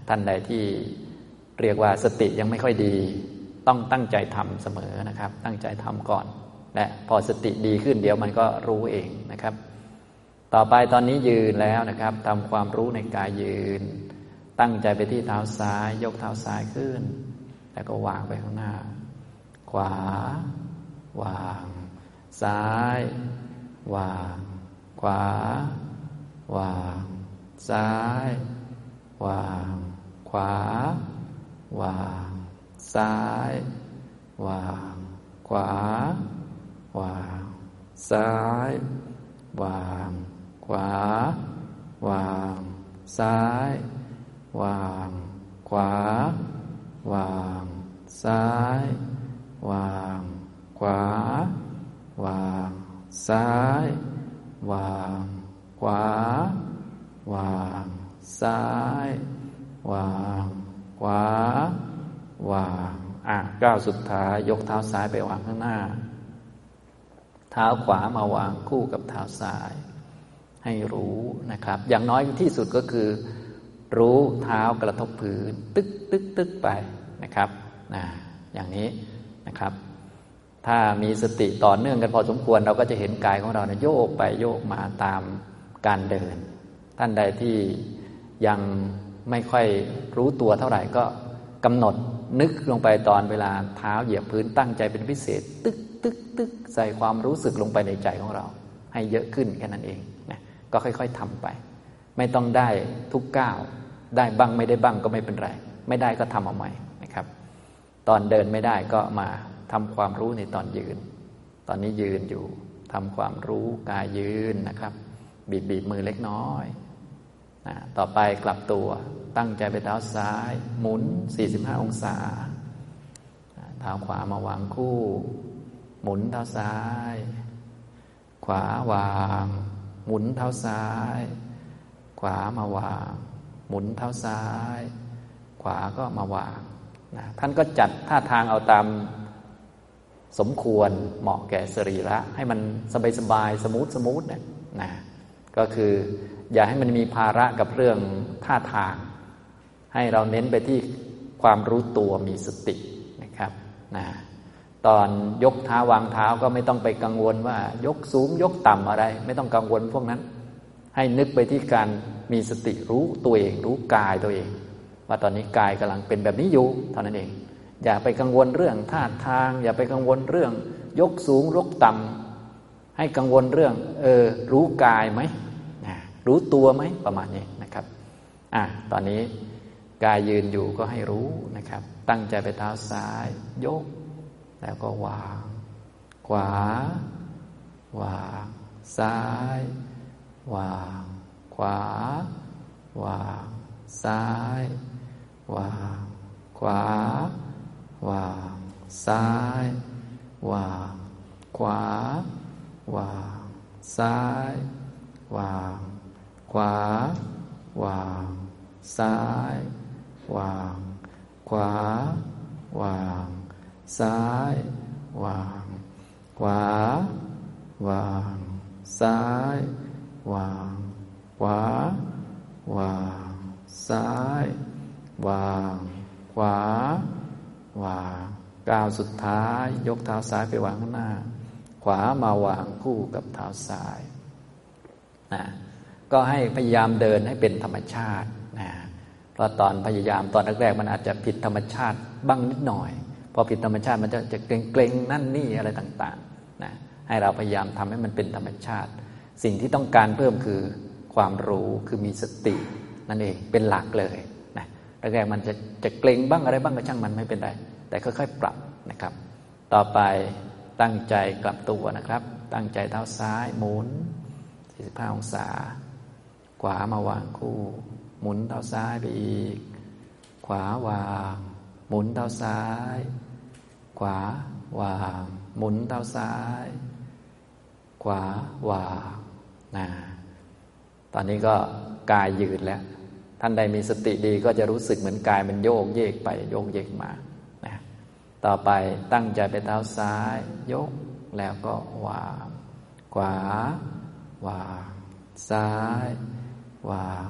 ท่านใดที่เรียกว่าสติยังไม่ค่อยดี ต้องตั้งใจทำเสมอนะครับ ตั้งใจทำก่อน และพอสติดีขึ้นเดี๋ยวมันก็รู้เองนะครับ ต่อไปตอนนี้ยืนแล้วนะครับทำความรู้ในกายยืน ตั้งใจไปที่เท้าซ้าย ยกเท้าซ้ายขึ้น แล้วก็วางไปข้างหน้า ขวา วาง ซ้าย วาง ขวา วาง ซ้าย วาง ขวา วาง ซ้าย วาง ขวา วาง ซ้าย วาง ขวา วาง ซ้าย วาง ขวา วาง ซ้าย วาง ขวา วาง ซ้าย วาง ขวา วาง ซ้าย วาง ขวา วาง อะก้าวสุดท้าย ยกเท้าซ้ายไปวางข้างหน้า เท้าขวามาวางคู่กับเท้าซ้าย ให้รู้นะครับ อย่างน้อยที่สุดก็คือ รู้เท้ากระทบพื้น ตึกตึกตึกไปนะครับนะอย่างนี้นะครับ ถ้ามีสติต่อเนื่องกันพอสมควร เราก็จะเห็นกายของเราเนี่ยโยกไปโยกมาตามการเดิน ท่านใดที่ยังไม่ค่อยรู้ตัวเท่าไหร่ก็กำหนดนึกลงไปตอนเวลาเท้าเหยียบพื้นตั้งใจเป็นพิเศษ ตึกตึกตึกใส่ความรู้สึกลงไปในใจของเรา ให้เยอะขึ้นแค่นั้นเองนะก็ค่อย ๆทำไป ไม่ต้องได้ทุกก้าว ได้บ้างไม่ได้บ้างก็ไม่เป็นไร ไม่ได้ก็ทำเอาใหม่นะครับ ตอนเดินไม่ได้ก็มาทำความรู้ในตอนยืน ตอนนี้ยืนอยู่ทำความรู้กายยืนนะครับ บีบบีบมือเล็กน้อยนะต่อไปกลับตัวตั้งใจไปเท้าซ้าย หมุน 45 องศาเท้าขวามาวางคู่ หมุนเท้าซ้าย ขวาวาง หมุนเท้าซ้าย ขวามาวาง หมุนเท้าซ้าย ขวาก็มาวางนะท่านก็จัดท่าทางเอาตามสมควรเหมาะแก่สรีระให้มันสบายสบาย smooth smooth เนี่ยนะก็คืออย่าให้มันมีภาระกับเรื่องท่าทาง ให้เราเน้นไปที่ความรู้ตัวมีสตินะครับนะตอนยกเท้าวางเท้าก็ไม่ต้องไปกังวลว่า ยกสูงยกต่ำอะไร ไม่ต้องกังวลพวกนั้น ให้นึกไปที่การมีสติรู้ตัวเอง รู้กายตัวเอง ว่าตอนนี้กายกำลังเป็นแบบนี้อยู่เท่านั้นเอง อย่าไปกังวลเรื่องท่าทาง อย่าไปกังวลเรื่อง ยกสูงยกต่ำให้กังวลเรื่องเออรู้กายไหมรู้ตัวไหมประมาณนี้นะครับอะตอนนี้กายยืนอยู่ก็ให้รู้นะครับ ตั้งใจไปเท้าซ้าย ยก แล้วก็วาง ขวา วาง ซ้าย วางขวาวางซ้ายวางขวาวางซ้าย วางขวาวางซ้าย วางขวาวางก้าวสุดท้าย ยกเท้าซ้ายไปวางข้างหน้า ขวามาวางคู่กับเท้าซ้ายนะก็ให้พยายามเดินให้เป็นธรรมชาตินะเพราะตอนพยายามตอนแรกๆมันอาจจะผิดธรรมชาติบ้างนิดหน่อย พอผิดธรรมชาติมันจะจะเกรงๆนั่นนี่อะไรต่างๆนะให้เราพยายามทำให้มันเป็นธรรมชาติ สิ่งที่ต้องการเพิ่มคือความรู้คือมีสตินั่นเองเป็นหลักเลยนะแรกๆมันจะจะเกรงบ้างอะไรบ้างก็ช่างมันไม่เป็นไร แต่ค่อยๆ ปรับนะครับ ต่อไปตั้งใจกลับตัวนะครับ ตั้งใจเท้าซ้ายหมุน 45 องศา ขวามาวางคู่ หมุนเท้าซ้ายไปอีก ขวาวาง หมุนเท้าซ้าย ขวาวาง หมุนเท้าซ้าย ขวาวาง นะตอนนี้ก็กายยืดแล้ว ท่านใดมีสติดีก็จะรู้สึกเหมือนกายมันโยกเยกไปโยกเยกมานะต่อไปตั้งใจไปเท้าซ้าย ยกแล้วก็วางขวาวางซ้ายวาง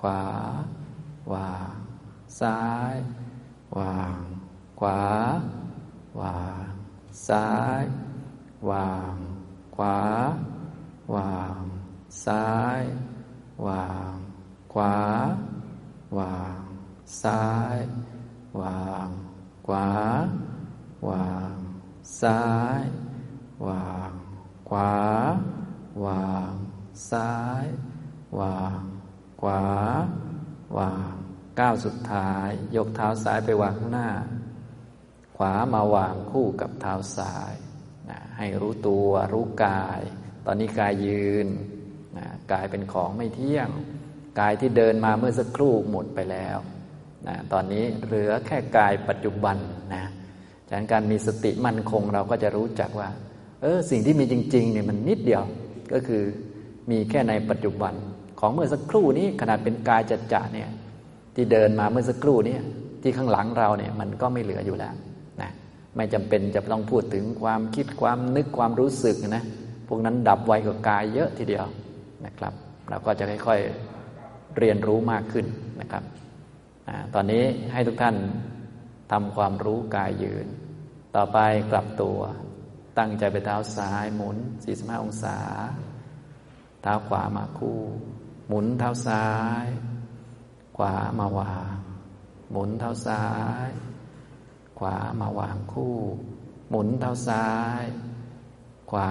ขวาวางซ้ายวางขวาวางซ้ายวางขวาวาง ซ้าย วาง ขวา วาง ซ้าย วาง ขวา วาง ซ้าย วาง ขวา วาง ซ้าย วาง ขวา วางก้าวสุดท้าย ยกเท้าซ้ายไปวางข้างหน้า ขวามาวางคู่กับเท้าซ้ายนะให้รู้ตัวรู้กาย ตอนนี้กายยืน กายเป็นของไม่เที่ยง กายที่เดินมาเมื่อสักครู่หมดไปแล้วนะตอนนี้เหลือแค่กายปัจจุบันนะจากการมีสติมั่นคงเราก็จะรู้จักว่า เออสิ่งที่มีจริงๆเนี่ยมันนิดเดียวก็คือมีแค่ในปัจจุบัน ของเมื่อสักครู่นี้ขนาดเป็นกายจัดจ่าเนี่ยที่เดินมาเมื่อสักครู่นี้ที่ข้างหลังเราเนี่ยมันก็ไม่เหลืออยู่แล้วนะไม่จำเป็นจะต้องพูดถึงความคิดความนึกความรู้สึกนะพวกนั้นดับไวกว่ากายเยอะทีเดียว นะครับ เราก็จะค่อยๆเรียนรู้มากขึ้นนะครับอตอนนี้ให้ทุกท่านทำความรู้กายยืน ต่อไปกลับตัว ตั้งใจไปเท้าซ้ายหมุน 45 องศา เท้าขวามาคู่ หมุนเท้าซ้าย ขวามาวาง หมุนเท้าซ้าย ขวามาวางคู่ หมุนเท้าซ้าย ขวา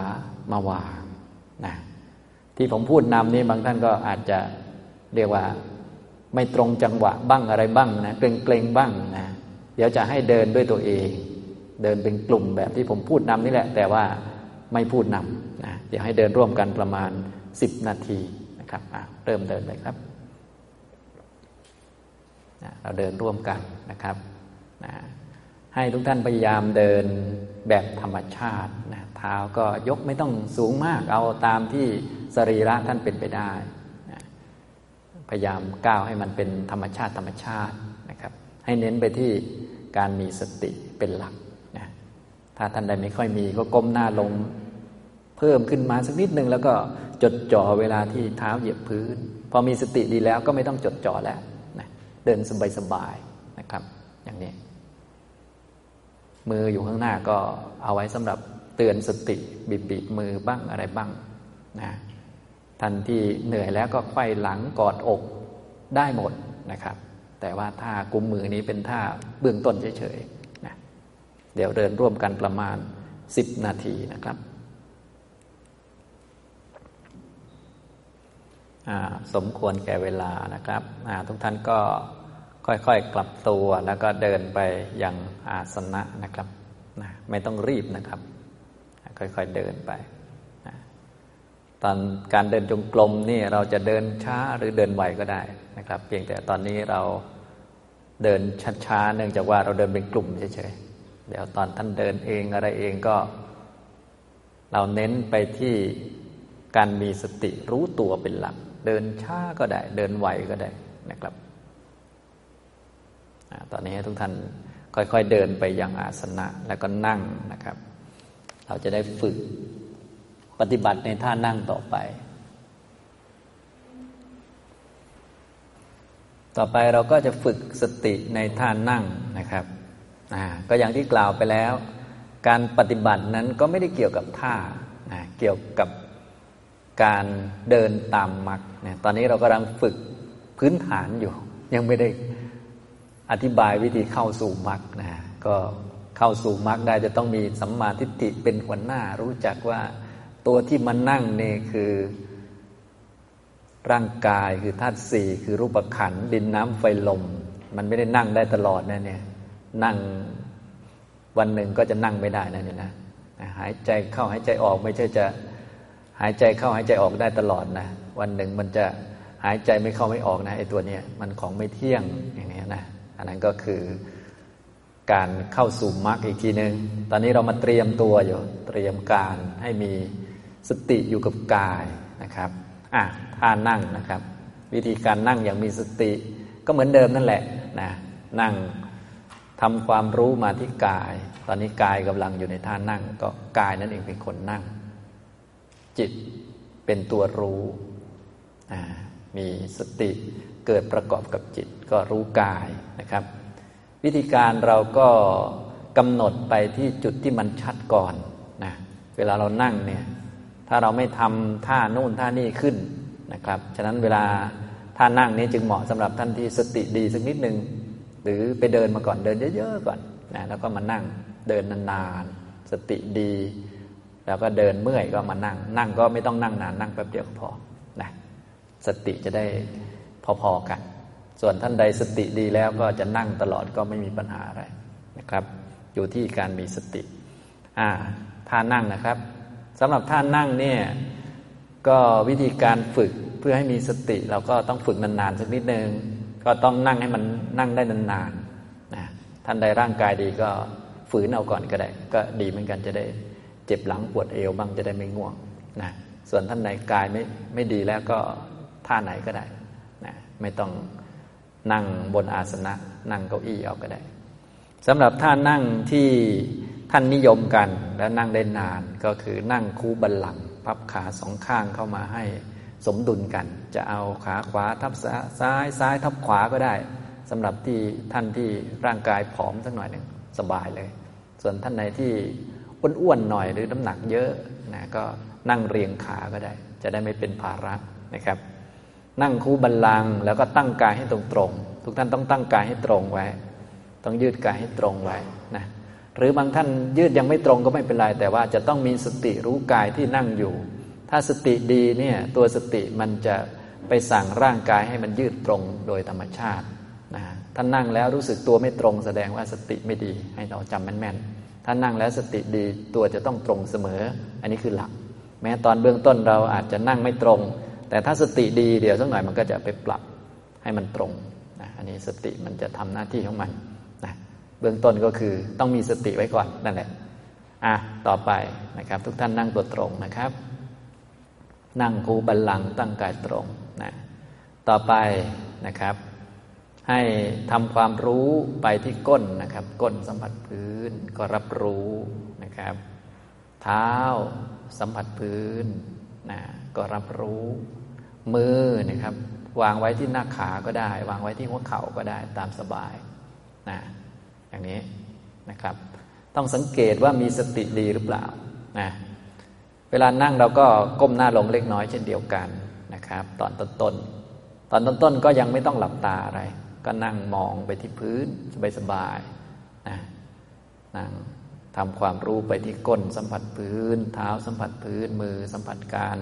มาวางนะ ที่ผมพูดนำนี้บางท่านก็อาจจะเรียกว่าไม่ตรงจังหวะบ้างอะไรบ้างนะเกรงเกรงบ้างนะเดี๋ยวจะให้เดินด้วยตัวเอง เดินเป็นกลุ่มแบบที่ผมพูดนำนี่แหละ แต่ว่าไม่พูดนำนะเดี๋ยวให้เดินร่วมกันประมาณสิบนาทีนะครับเริ่มเดินเลยครับเราเดินร่วมกันนะครับนะให้ทุกท่านพยายามเดินแบบธรรมชาตินะเท้าก็ยกไม่ต้องสูงมากเอาตามที่ สรีระท่านเป็นไปได้พยายามก้าวให้มันเป็นธรรมชาติธรรมชาตินะครับ ให้เน้นไปที่การมีสติเป็นหลักนะถ้าท่านใดไม่ค่อยมีก็ก้มหน้าลงเพิ่มขึ้นมาสักนิดหนึ่งแล้วก็จดจ่อเวลาที่เท้าเหยียบพื้น พอมีสติดีแล้วก็ไม่ต้องจดจ่อแล้วนะเดินสบายๆนะครับ อย่างนี้ มืออยู่ข้างหน้าก็เอาไว้สำหรับเตือนสติบีบบีบมือบ้างอะไรบ้างนะ ทันที่เหนื่อยแล้วก็ไขว้หลังกอดอกได้หมดนะครับ แต่ว่าท่ากุมมือนี้เป็นท่าเบื้องต้นเฉยๆนะเดี๋ยวเดินร่วมกันประมาณ 10 นาทีนะครับสมควรแก่เวลานะครับทุกท่านก็ค่อยๆกลับตัวแล้วก็เดินไปยังอาสนะนะครับ ไม่ต้องรีบนะครับ ค่อยๆเดินไป ตอนการเดินจงกรมนี่เราจะเดินช้าหรือเดินไวก็ได้นะครับ เพียงแต่ตอนนี้เราเดินช้าๆเนื่องจากว่าเราเดินเป็นกลุ่มเฉยๆเดี๋ยวตอนท่านเดินเองอะไรเองก็ เราเน้นไปที่การมีสติรู้ตัวเป็นหลัก เดินช้าก็ได้ เดินไวก็ได้นะครับตอนนี้ให้ทุกท่านค่อยๆเดินไปยังอาสนะแล้วก็นั่งนะครับ เราจะได้ฝึก ปฏิบัติในท่านั่งต่อไป ต่อไปเราก็จะฝึกสติในท่านั่งนะครับก็อย่างที่กล่าวไปแล้ว การปฏิบัตินั้นก็ไม่ได้เกี่ยวกับท่าเกี่ยวกับการเดินตามมรรคตอนนี้เรากำลังฝึกพื้นฐานอยู่ ยังไม่ได้อธิบายวิธีเข้าสู่มรรคนะก็เข้าสู่มรรคได้จะต้องมีสัมมาทิฏฐิเป็นหัวหน้ารู้จักว่า ตัวที่มานั่งเนี่ยคือร่างกายคือธาตุสี่คือรูปขันดินน้ำไฟลม มันไม่ได้นั่งได้ตลอดนะเนี่ย นั่งวันหนึ่งก็จะนั่งไม่ได้นะเนี่ยนะหายใจเข้าหายใจออกไม่ใช่จะหายใจเข้าหายใจออกได้ตลอดนะวันหนึ่งมันจะหายใจไม่เข้าไม่ออกนะไอ้ตัวเนี้ยมันของไม่เที่ยงอย่างนี้นะอันนั้นก็คือการเข้าสู่มรรคอีกทีหนึ่งตอนนี้เรามาเตรียมตัวอยู่ เตรียมการให้มี สติอยู่กับกายนะครับอะท่านั่งนะครับ วิธีการนั่งอย่างมีสติก็เหมือนเดิมนั่นแหละนะนั่งทำความรู้มาที่กาย ตอนนี้กายกำลังอยู่ในท่านั่ง ก็กายนั่นเองเป็นคนนั่ง จิตเป็นตัวรู้มีสติเกิดประกอบกับจิต ก็รู้กายนะครับ วิธีการเราก็กำหนดไปที่จุดที่มันชัดก่อนนะเวลาเรานั่งเนี่ย ถ้าเราไม่ทำท่านู่นท่านี่ขึ้นนะครับ ฉะนั้นเวลาท่านั่งนี้จึงเหมาะสำหรับท่านที่สติดีสักนิดหนึ่งหรือไปเดินมาก่อนเดินเยอะๆก่อนนะแล้วก็มานั่งเดินนานๆสติดี แล้วก็เดินเมื่อยก็มานั่ง นั่งก็ไม่ต้องนั่งนานนั่งแป๊บเดียวพอนะสติจะได้พอๆกัน ส่วนท่านใดสติดีแล้วก็จะนั่งตลอดก็ไม่มีปัญหาอะไรนะครับ อยู่ที่การมีสติอ่าท่านั่งนะครับ สำหรับท่านั่งเนี่ยก็วิธีการฝึกเพื่อให้มีสติ เราก็ต้องฝึกนานๆสักนิดนึงก็ต้องนั่งให้มันนั่งได้นานๆนะท่านใดร่างกายดีก็ฝืนเอาก่อนก็ได้ ก็ดีเหมือนกันจะได้เจ็บหลังปวดเอวบ้างจะได้ไม่ง่วงนะส่วนท่านไหนกายไม่ไม่ดีแล้วก็ท่าไหนก็ได้นะไม่ต้องนั่งบนอาสนะ นั่งเก้าอี้เอาก็ได้สำหรับท่านั่งที่ ท่านนิยมกันและนั่งได้นานก็คือนั่งคูบัลลัง พับขาสองข้างเข้ามาให้สมดุลกัน จะเอาขาขวาทับซ้ายซ้ายทับขวาก็ได้สำหรับที่ท่านที่ร่างกายผอมสักหน่อยหนึ่งสบายเลย ส่วนท่านไหนที่อ้วนๆหน่อยหรือน้ำหนักเยอะนะก็นั่งเรียงขาก็ได้ จะได้ไม่เป็นภาระนะครับ นั่งคูบัลลังแล้วก็ตั้งกายให้ตรงๆทุกท่านต้องตั้งกายให้ตรงไว้ ต้องยืดกายให้ตรงไว้นะ หรือบางท่านยืดยังไม่ตรงก็ไม่เป็นไร แต่ว่าจะต้องมีสติรู้กายที่นั่งอยู่ ถ้าสติดีเนี่ยตัวสติมันจะไปสั่งร่างกายให้มันยืดตรงโดยธรรมชาตินะท่านนั่งแล้วรู้สึกตัวไม่ตรงแสดงว่าสติไม่ดี ให้เราจำแม่นๆถ้านั่งแล้วสติดีตัวจะต้องตรงเสมอ อันนี้คือหลัก แม้ตอนเบื้องต้นเราอาจจะนั่งไม่ตรง แต่ถ้าสติดีเดี๋ยวสักหน่อยมันก็จะไปปรับให้มันตรงนะอันนี้สติมันจะทำหน้าที่ของมัน เบื้องต้นก็คือต้องมีสติไว้ก่อนนั่นแหละอะต่อไปนะครับ ทุกท่านนั่งตัวตรงนะครับ นั่งคูบัลลังตั้งกายตรงนะต่อไปนะครับ ให้ทำความรู้ไปที่ก้นนะครับ ก้นสัมผัสพื้นก็รับรู้นะครับ เท้าสัมผัสพื้นนะก็รับรู้ มือนะครับ วางไว้ที่หน้าขาก็ได้ วางไว้ที่หัวเข่าก็ได้ตามสบายนะ อย่างนี้นะครับ ต้องสังเกตว่ามีสติดีหรือเปล่านะเวลานั่งเราก็ก้มหน้าลงเล็กน้อยเช่นเดียวกันนะครับ ตอนต้นต้นตอนต้นต้นก็ยังไม่ต้องหลับตาอะไร ก็นั่งมองไปที่พื้นสบายๆนะนั่งทำความรู้ไปที่ก้นสัมผัสพื้น เท้าสัมผัสพื้นมือสัมผัสกัน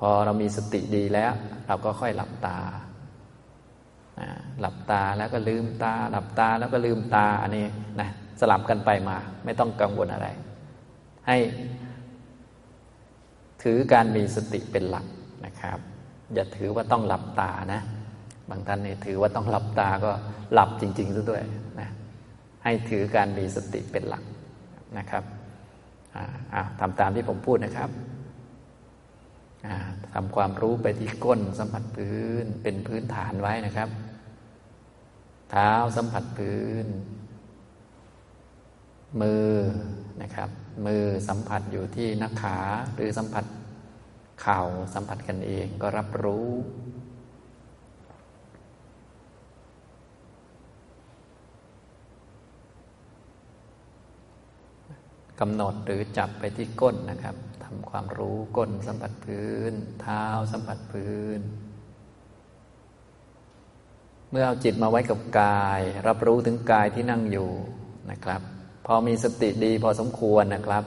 พอเรามีสติดีแล้ว เราก็ค่อยหลับตา หลับตาแล้วก็ลืมตา หลับตาแล้วก็ลืมตาอันนี้นะสลับกันไปมา ไม่ต้องกังวลอะไร ให้ถือการมีสติเป็นหลักนะครับ อย่าถือว่าต้องหลับตานะ บางท่านเนี่ยถือว่าต้องหลับตาก็หลับจริงๆซะด้วยนะให้ถือการมีสติเป็นหลักนะครับทำตามที่ผมพูดนะครับทำความรู้ไปที่ก้นสัมผัสพื้นเป็นพื้นฐานไว้นะครับ เท้าสัมผัสพื้น มือนะครับ มือสัมผัสอยู่ที่นักขาหรือสัมผัสเข่าสัมผัสกันเองก็รับรู้ กำหนดหรือจับไปที่ก้นนะครับทำความรู้ก้นสัมผัสพื้น เท้าสัมผัสพื้น เมื่อเอาจิตมาไว้กับกาย รับรู้ถึงกายที่นั่งอยู่นะครับ พอมีสติดีพอสมควรนะครับ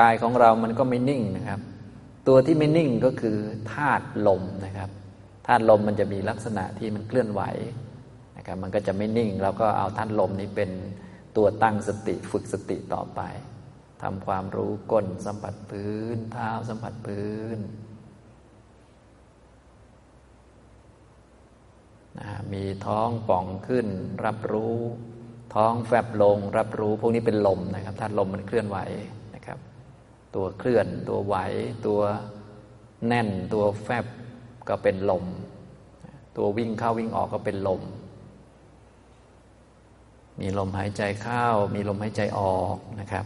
กายของเรามันก็ไม่นิ่งนะครับ ตัวที่ไม่นิ่งก็คือธาตุลมนะครับธาตุลมมันจะมีลักษณะที่มันเคลื่อนไหวนะครับมันก็จะไม่นิ่งเราก็เอาธาตุลมนี้เป็นตัวตั้งสติฝึกสติต่อไปทำความรู้ก้นสัมผัสพื้น เท้าสัมผัสพื้น นะมีท้องป่องขึ้น รับรู้ ท้องแฟบลง รับรู้พวกนี้เป็นลมนะครับถ้าลมมันเคลื่อนไหวนะครับ ตัวเคลื่อน ตัวไหว ตัวแน่น ตัวแฟบก็เป็นลม ตัววิ่งเข้าวิ่งออกก็เป็นลม มีลมหายใจเข้า มีลมหายใจออกนะครับ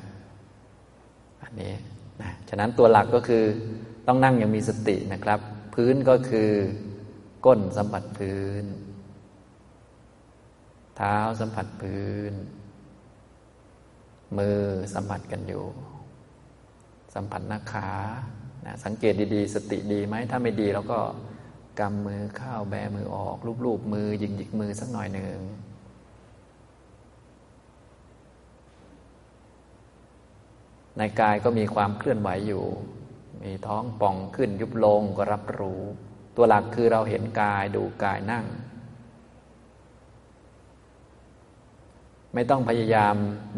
อันนี้นะฉะนั้นตัวหลักก็คือต้องนั่งอย่างมีสตินะครับ พื้นก็คือ ก้นสัมผัสพื้น เท้าสัมผัสพื้น มือสัมผัสกันอยู่ สัมผัสหน้าขานะสังเกตดีๆ สติดีไหมถ้าไม่ดีเราก็กำมือเข้าแบมือออกลูบๆมือยิงหยิกมือสักหน่อยหนึ่งในกายก็มีความเคลื่อนไหวอยู่ มีท้องป่องขึ้นยุบลงก็รับรู้ ตัวหลักคือเราเห็นกายดูกายนั่ง ไม่ต้องพยายาม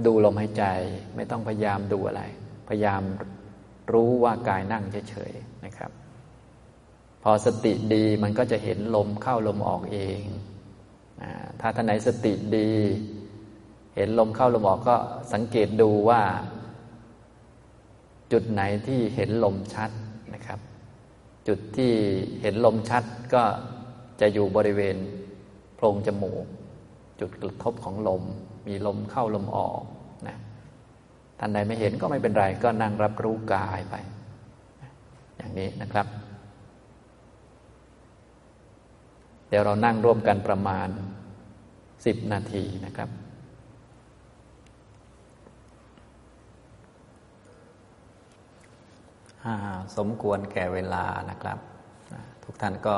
ดูลมหายใจ ไม่ต้องพยายามดูอะไร พยายามรู้ว่ากายนั่งเฉยๆนะครับ พอสติดีมันก็จะเห็นลมเข้าลมออกเองถ้าท่านไหนสติดี เห็นลมเข้าลมออกก็สังเกตดูว่า จุดไหนที่เห็นลมชัดนะครับ จุดที่เห็นลมชัดก็จะอยู่บริเวณโพรงจมูก จุดกระทบของลม มีลมเข้าลมออกนะท่านใดไม่เห็นก็ไม่เป็นไร ก็นั่งรับรู้กายไป อย่างนี้นะครับ เดี๋ยวเรานั่งร่วมกันประมาณสิบนาทีนะครับ สมควรแก่เวลานะครับ ทุกท่านก็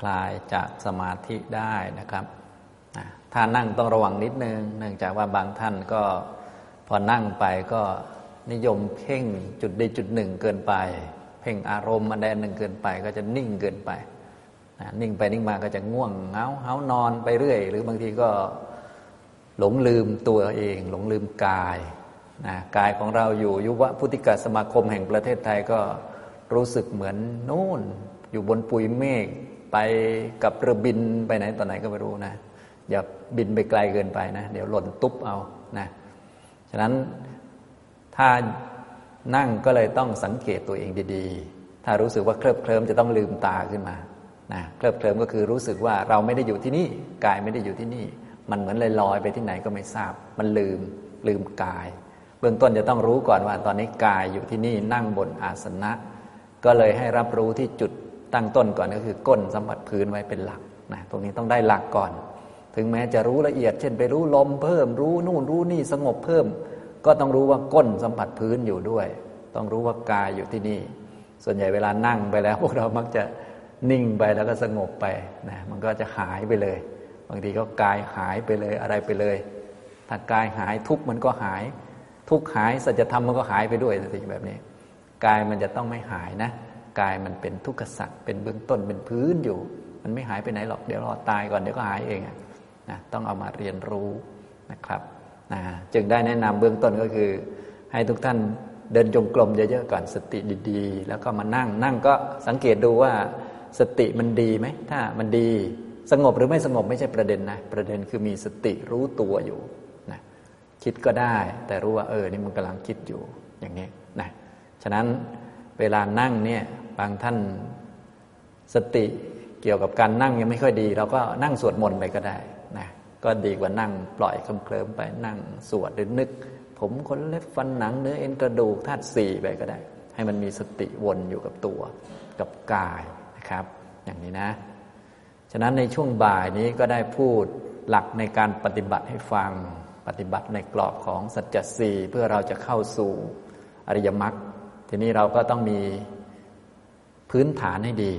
คลายจากสมาธิได้นะครับถ้านั่งต้องระวังนิดนึง เนื่องจากว่าบางท่านก็พอนั่งไปก็นิยมเพ่งจุดใดจุดหนึ่งเกินไป เพ่งอารมณ์มันใดหนึ่งเกินไป ก็จะนิ่งเกินไป นิ่งไปนิ่งมาก็จะง่วงเงาเฮานอนไปเรื่อย หรือบางทีก็หลงลืมตัวเอง หลงลืมกาย นะกายของเราอยู่ยุวพุทธิกสมาคมแห่งประเทศไทยก็รู้สึกเหมือนนู่น อยู่บนปุยเมฆไปกับเรือบินไปไหนต่อไหนก็ไม่รู้นะ อย่าบินไปไกลเกินไปนะ เดี๋ยวหล่นตุ๊บเอานะฉะนั้นถ้านั่งก็เลยต้องสังเกตตัวเองดีๆ ถ้ารู้สึกว่าเคลิบเคลิ้มจะต้องลืมตาขึ้นมานะเคลิบเคลิ้มก็คือรู้สึกว่าเราไม่ได้อยู่ที่นี่กายไม่ได้อยู่ที่นี่ มันเหมือนลอยลอยไปที่ไหนก็ไม่ทราบ มันลืมลืมกาย เบื้องต้นจะต้องรู้ก่อนว่าตอนนี้กายอยู่ที่นี่นั่งบนอาสนะ ก็เลยให้รับรู้ที่จุดตั้งต้นก่อนก็คือก้นสัมผัสพื้นไว้เป็นหลักนะตรงนี้ต้องได้หลักก่อน ถึงแม้จะรู้ละเอียด เช่นไปรู้ลมเพิ่ม รู้นู่นรู้นี่สงบเพิ่ม ก็ต้องรู้ว่าก้นสัมผัสพื้นอยู่ด้วย ต้องรู้ว่ากายอยู่ที่นี่ ส่วนใหญ่เวลานั่งไปแล้ว พวกเรามักจะนิ่งไปแล้วก็สงบไปนะมันก็จะหายไปเลย บางทีก็กายหายไปเลยอะไรไปเลย ถ้ากายหายทุกมันก็หาย ทุกหายสัจธรรมมันก็หายไปด้วยสิแบบนี้กายมันจะต้องไม่หายนะกายมันเป็นทุกขสัตว์เป็นเบื้องต้นเป็นพื้นอยู่ มันไม่หายไปไหนหรอกเดี๋ยวรอตายก่อนเดี๋ยวก็หายเองนะต้องเอามาเรียนรู้นะครับนะจึงได้แนะนำเบื้องต้นก็คือ ให้ทุกท่านเดินจงกรมเยอะๆก่อนสติดีๆ แล้วก็มานั่งนั่งก็สังเกตดูว่าสติมันดีไหมถ้ามันดีสงบหรือไม่สงบไม่ใช่ประเด็นนะประเด็นคือมีสติรู้ตัวอยู่ คิดก็ได้ แต่รู้ว่าเออนี่มันกำลังคิดอยู่อย่างนี้นะฉะนั้นเวลานั่งเนี่ยบางท่านสติเกี่ยวกับการนั่งยังไม่ค่อยดี เราก็นั่งสวดมนต์ไปก็ได้นะก็ดีกว่านั่งปล่อยเคลิ้มไปนั่งสวดหรือนึก ผมขนเล็บฟันหนังเนื้อเอ็นกระดูกธาตุสี่ไปก็ได้ ให้มันมีสติวนอยู่กับตัวกับกายนะครับ อย่างนี้นะ ฉะนั้นในช่วงบ่ายนี้ก็ได้พูดหลักในการปฏิบัติให้ฟัง ปฏิบัติในกรอบของสัจจสี่เพื่อเราจะเข้าสู่อริยมรรคทีนี้เราก็ต้องมีพื้นฐานให้ดี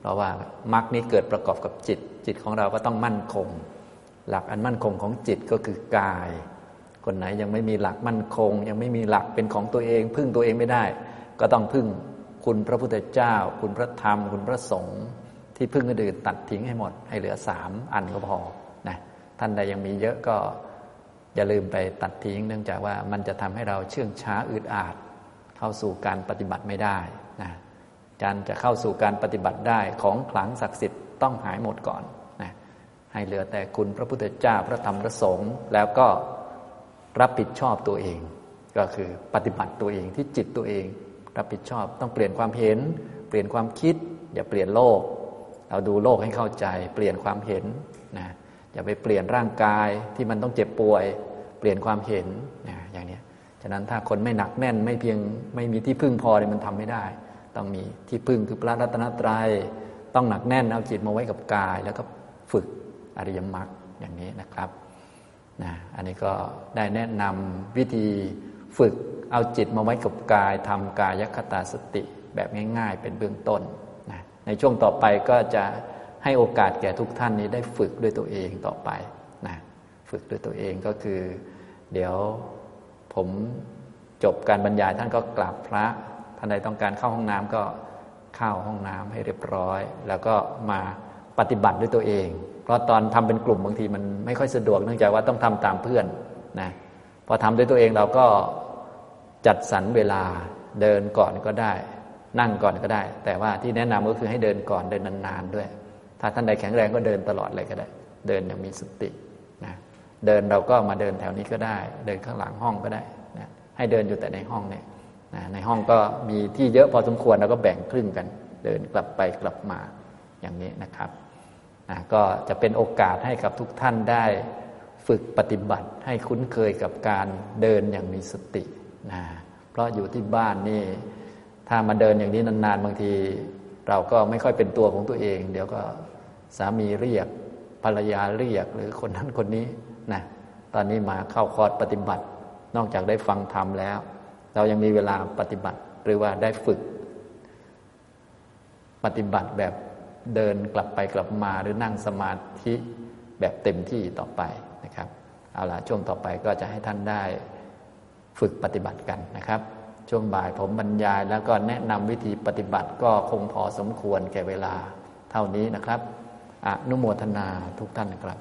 เพราะว่ามรรคนี้เกิดประกอบกับจิต จิตของเราก็ต้องมั่นคง หลักอันมั่นคงของจิตก็คือกาย คนไหนยังไม่มีหลักมั่นคง ยังไม่มีหลักเป็นของตัวเอง พึ่งตัวเองไม่ได้ ก็ต้องพึ่งคุณพระพุทธเจ้า คุณพระธรรม คุณพระสงฆ์ที่พึ่งอื่นตัดทิ้งให้หมดให้เหลือสามอันก็พอนะท่านใดยังมีเยอะก็ อย่าลืมไปตัดทิ้งเนื่องจากว่ามันจะทำให้เราเชื่องช้าอึดอาด เข้าสู่การปฏิบัติไม่ได้นะการจะเข้าสู่การปฏิบัติได้ของขลังศักดิ์สิทธิ์ต้องหายหมดก่อนนะให้เหลือแต่คุณพระพุทธเจ้าพระธรรมพระสงฆ์แล้วก็รับผิดชอบตัวเอง ก็คือปฏิบัติตัวเองที่จิตตัวเอง รับผิดชอบต้องเปลี่ยนความเห็น เปลี่ยนความคิด อย่าเปลี่ยนโลก เราดูโลกให้เข้าใจ เปลี่ยนความเห็นนะอย่าไปเปลี่ยนร่างกายที่มันต้องเจ็บป่วย ปลี่ยนความเห็นนะอย่างนี้ฉะนั้นถ้าคนไม่หนักแน่นไม่เพียงไม่มีที่พึ่งพอเนี่ยมันทำไม่ได้ ต้องมีที่พึ่งคือพระรัตนตรยัยต้องหนักแน่นเอาจิตมาไว้กับกาย แล้วก็ฝึกอริยมรรคอย่างนี้นะครับนะอันนี้ก็ได้แนะนำวิธีฝึกเอาจิตมาไว้กับกายทำกายคตาสติแบบง่าย ๆ เป็นเบื้องต้นนะในช่วงต่อไปก็จะให้โอกาสแก่ทุกท่านนี้ได้ฝึกด้วยตัวเองต่อไปนะฝึกด้วยตัวเองก็คือ เดี๋ยวผมจบการบรรยายท่านก็กราบพระ ท่านใดต้องการเข้าห้องน้ำก็เข้าห้องน้ำให้เรียบร้อย แล้วก็มาปฏิบัติด้วยตัวเอง เพราะตอนทำเป็นกลุ่มบางทีมันไม่ค่อยสะดวกเนื่องจากว่าต้องทำตามเพื่อนนะพอทำด้วยตัวเองเราก็จัดสรรเวลาเดินก่อนก็ได้ นั่งก่อนก็ได้ แต่ว่าที่แนะนำก็คือให้เดินก่อนเดินนานๆด้วย ถ้าท่านใดแข็งแรงก็เดินตลอดเลยก็ได้ เดินอย่างมีสติ เดินเราก็มาเดินแถวนี้ก็ได้ เดินข้างหลังห้องก็ได้นะให้เดินอยู่แต่ในห้องเนี่ยนะในห้องก็มีที่เยอะพอสมควรเราก็แบ่งครึ่งกัน เดินกลับไปกลับมาอย่างนี้นะครับนะก็จะเป็นโอกาสให้กับทุกท่านได้ฝึกปฏิบัติให้คุ้นเคยกับการเดินอย่างมีสตินะเพราะอยู่ที่บ้านนี่ถ้ามาเดินอย่างนี้นานๆ บางที เราก็ไม่ค่อยเป็นตัวของตัวเอง เดี๋ยวก็สามีเรียกภรรยาเรียกหรือคนนั้นคนนี้ นะตอนนี้มาเข้าคอร์สปฏิบัติ นอกจากได้ฟังธรรมแล้ว เรายังมีเวลาปฏิบัติหรือว่าได้ฝึก ปฏิบัติแบบเดินกลับไปกลับมาหรือนั่งสมาธิแบบเต็มที่ต่อไปนะครับเอาละช่วงต่อไปก็จะให้ท่านได้ฝึกปฏิบัติกันนะครับ ช่วงบ่ายผมบรรยายแล้วก็แนะนำวิธีปฏิบัติก็คงพอสมควรแก่เวลาเท่านี้นะครับอนุโมทนาทุกท่านนะครับ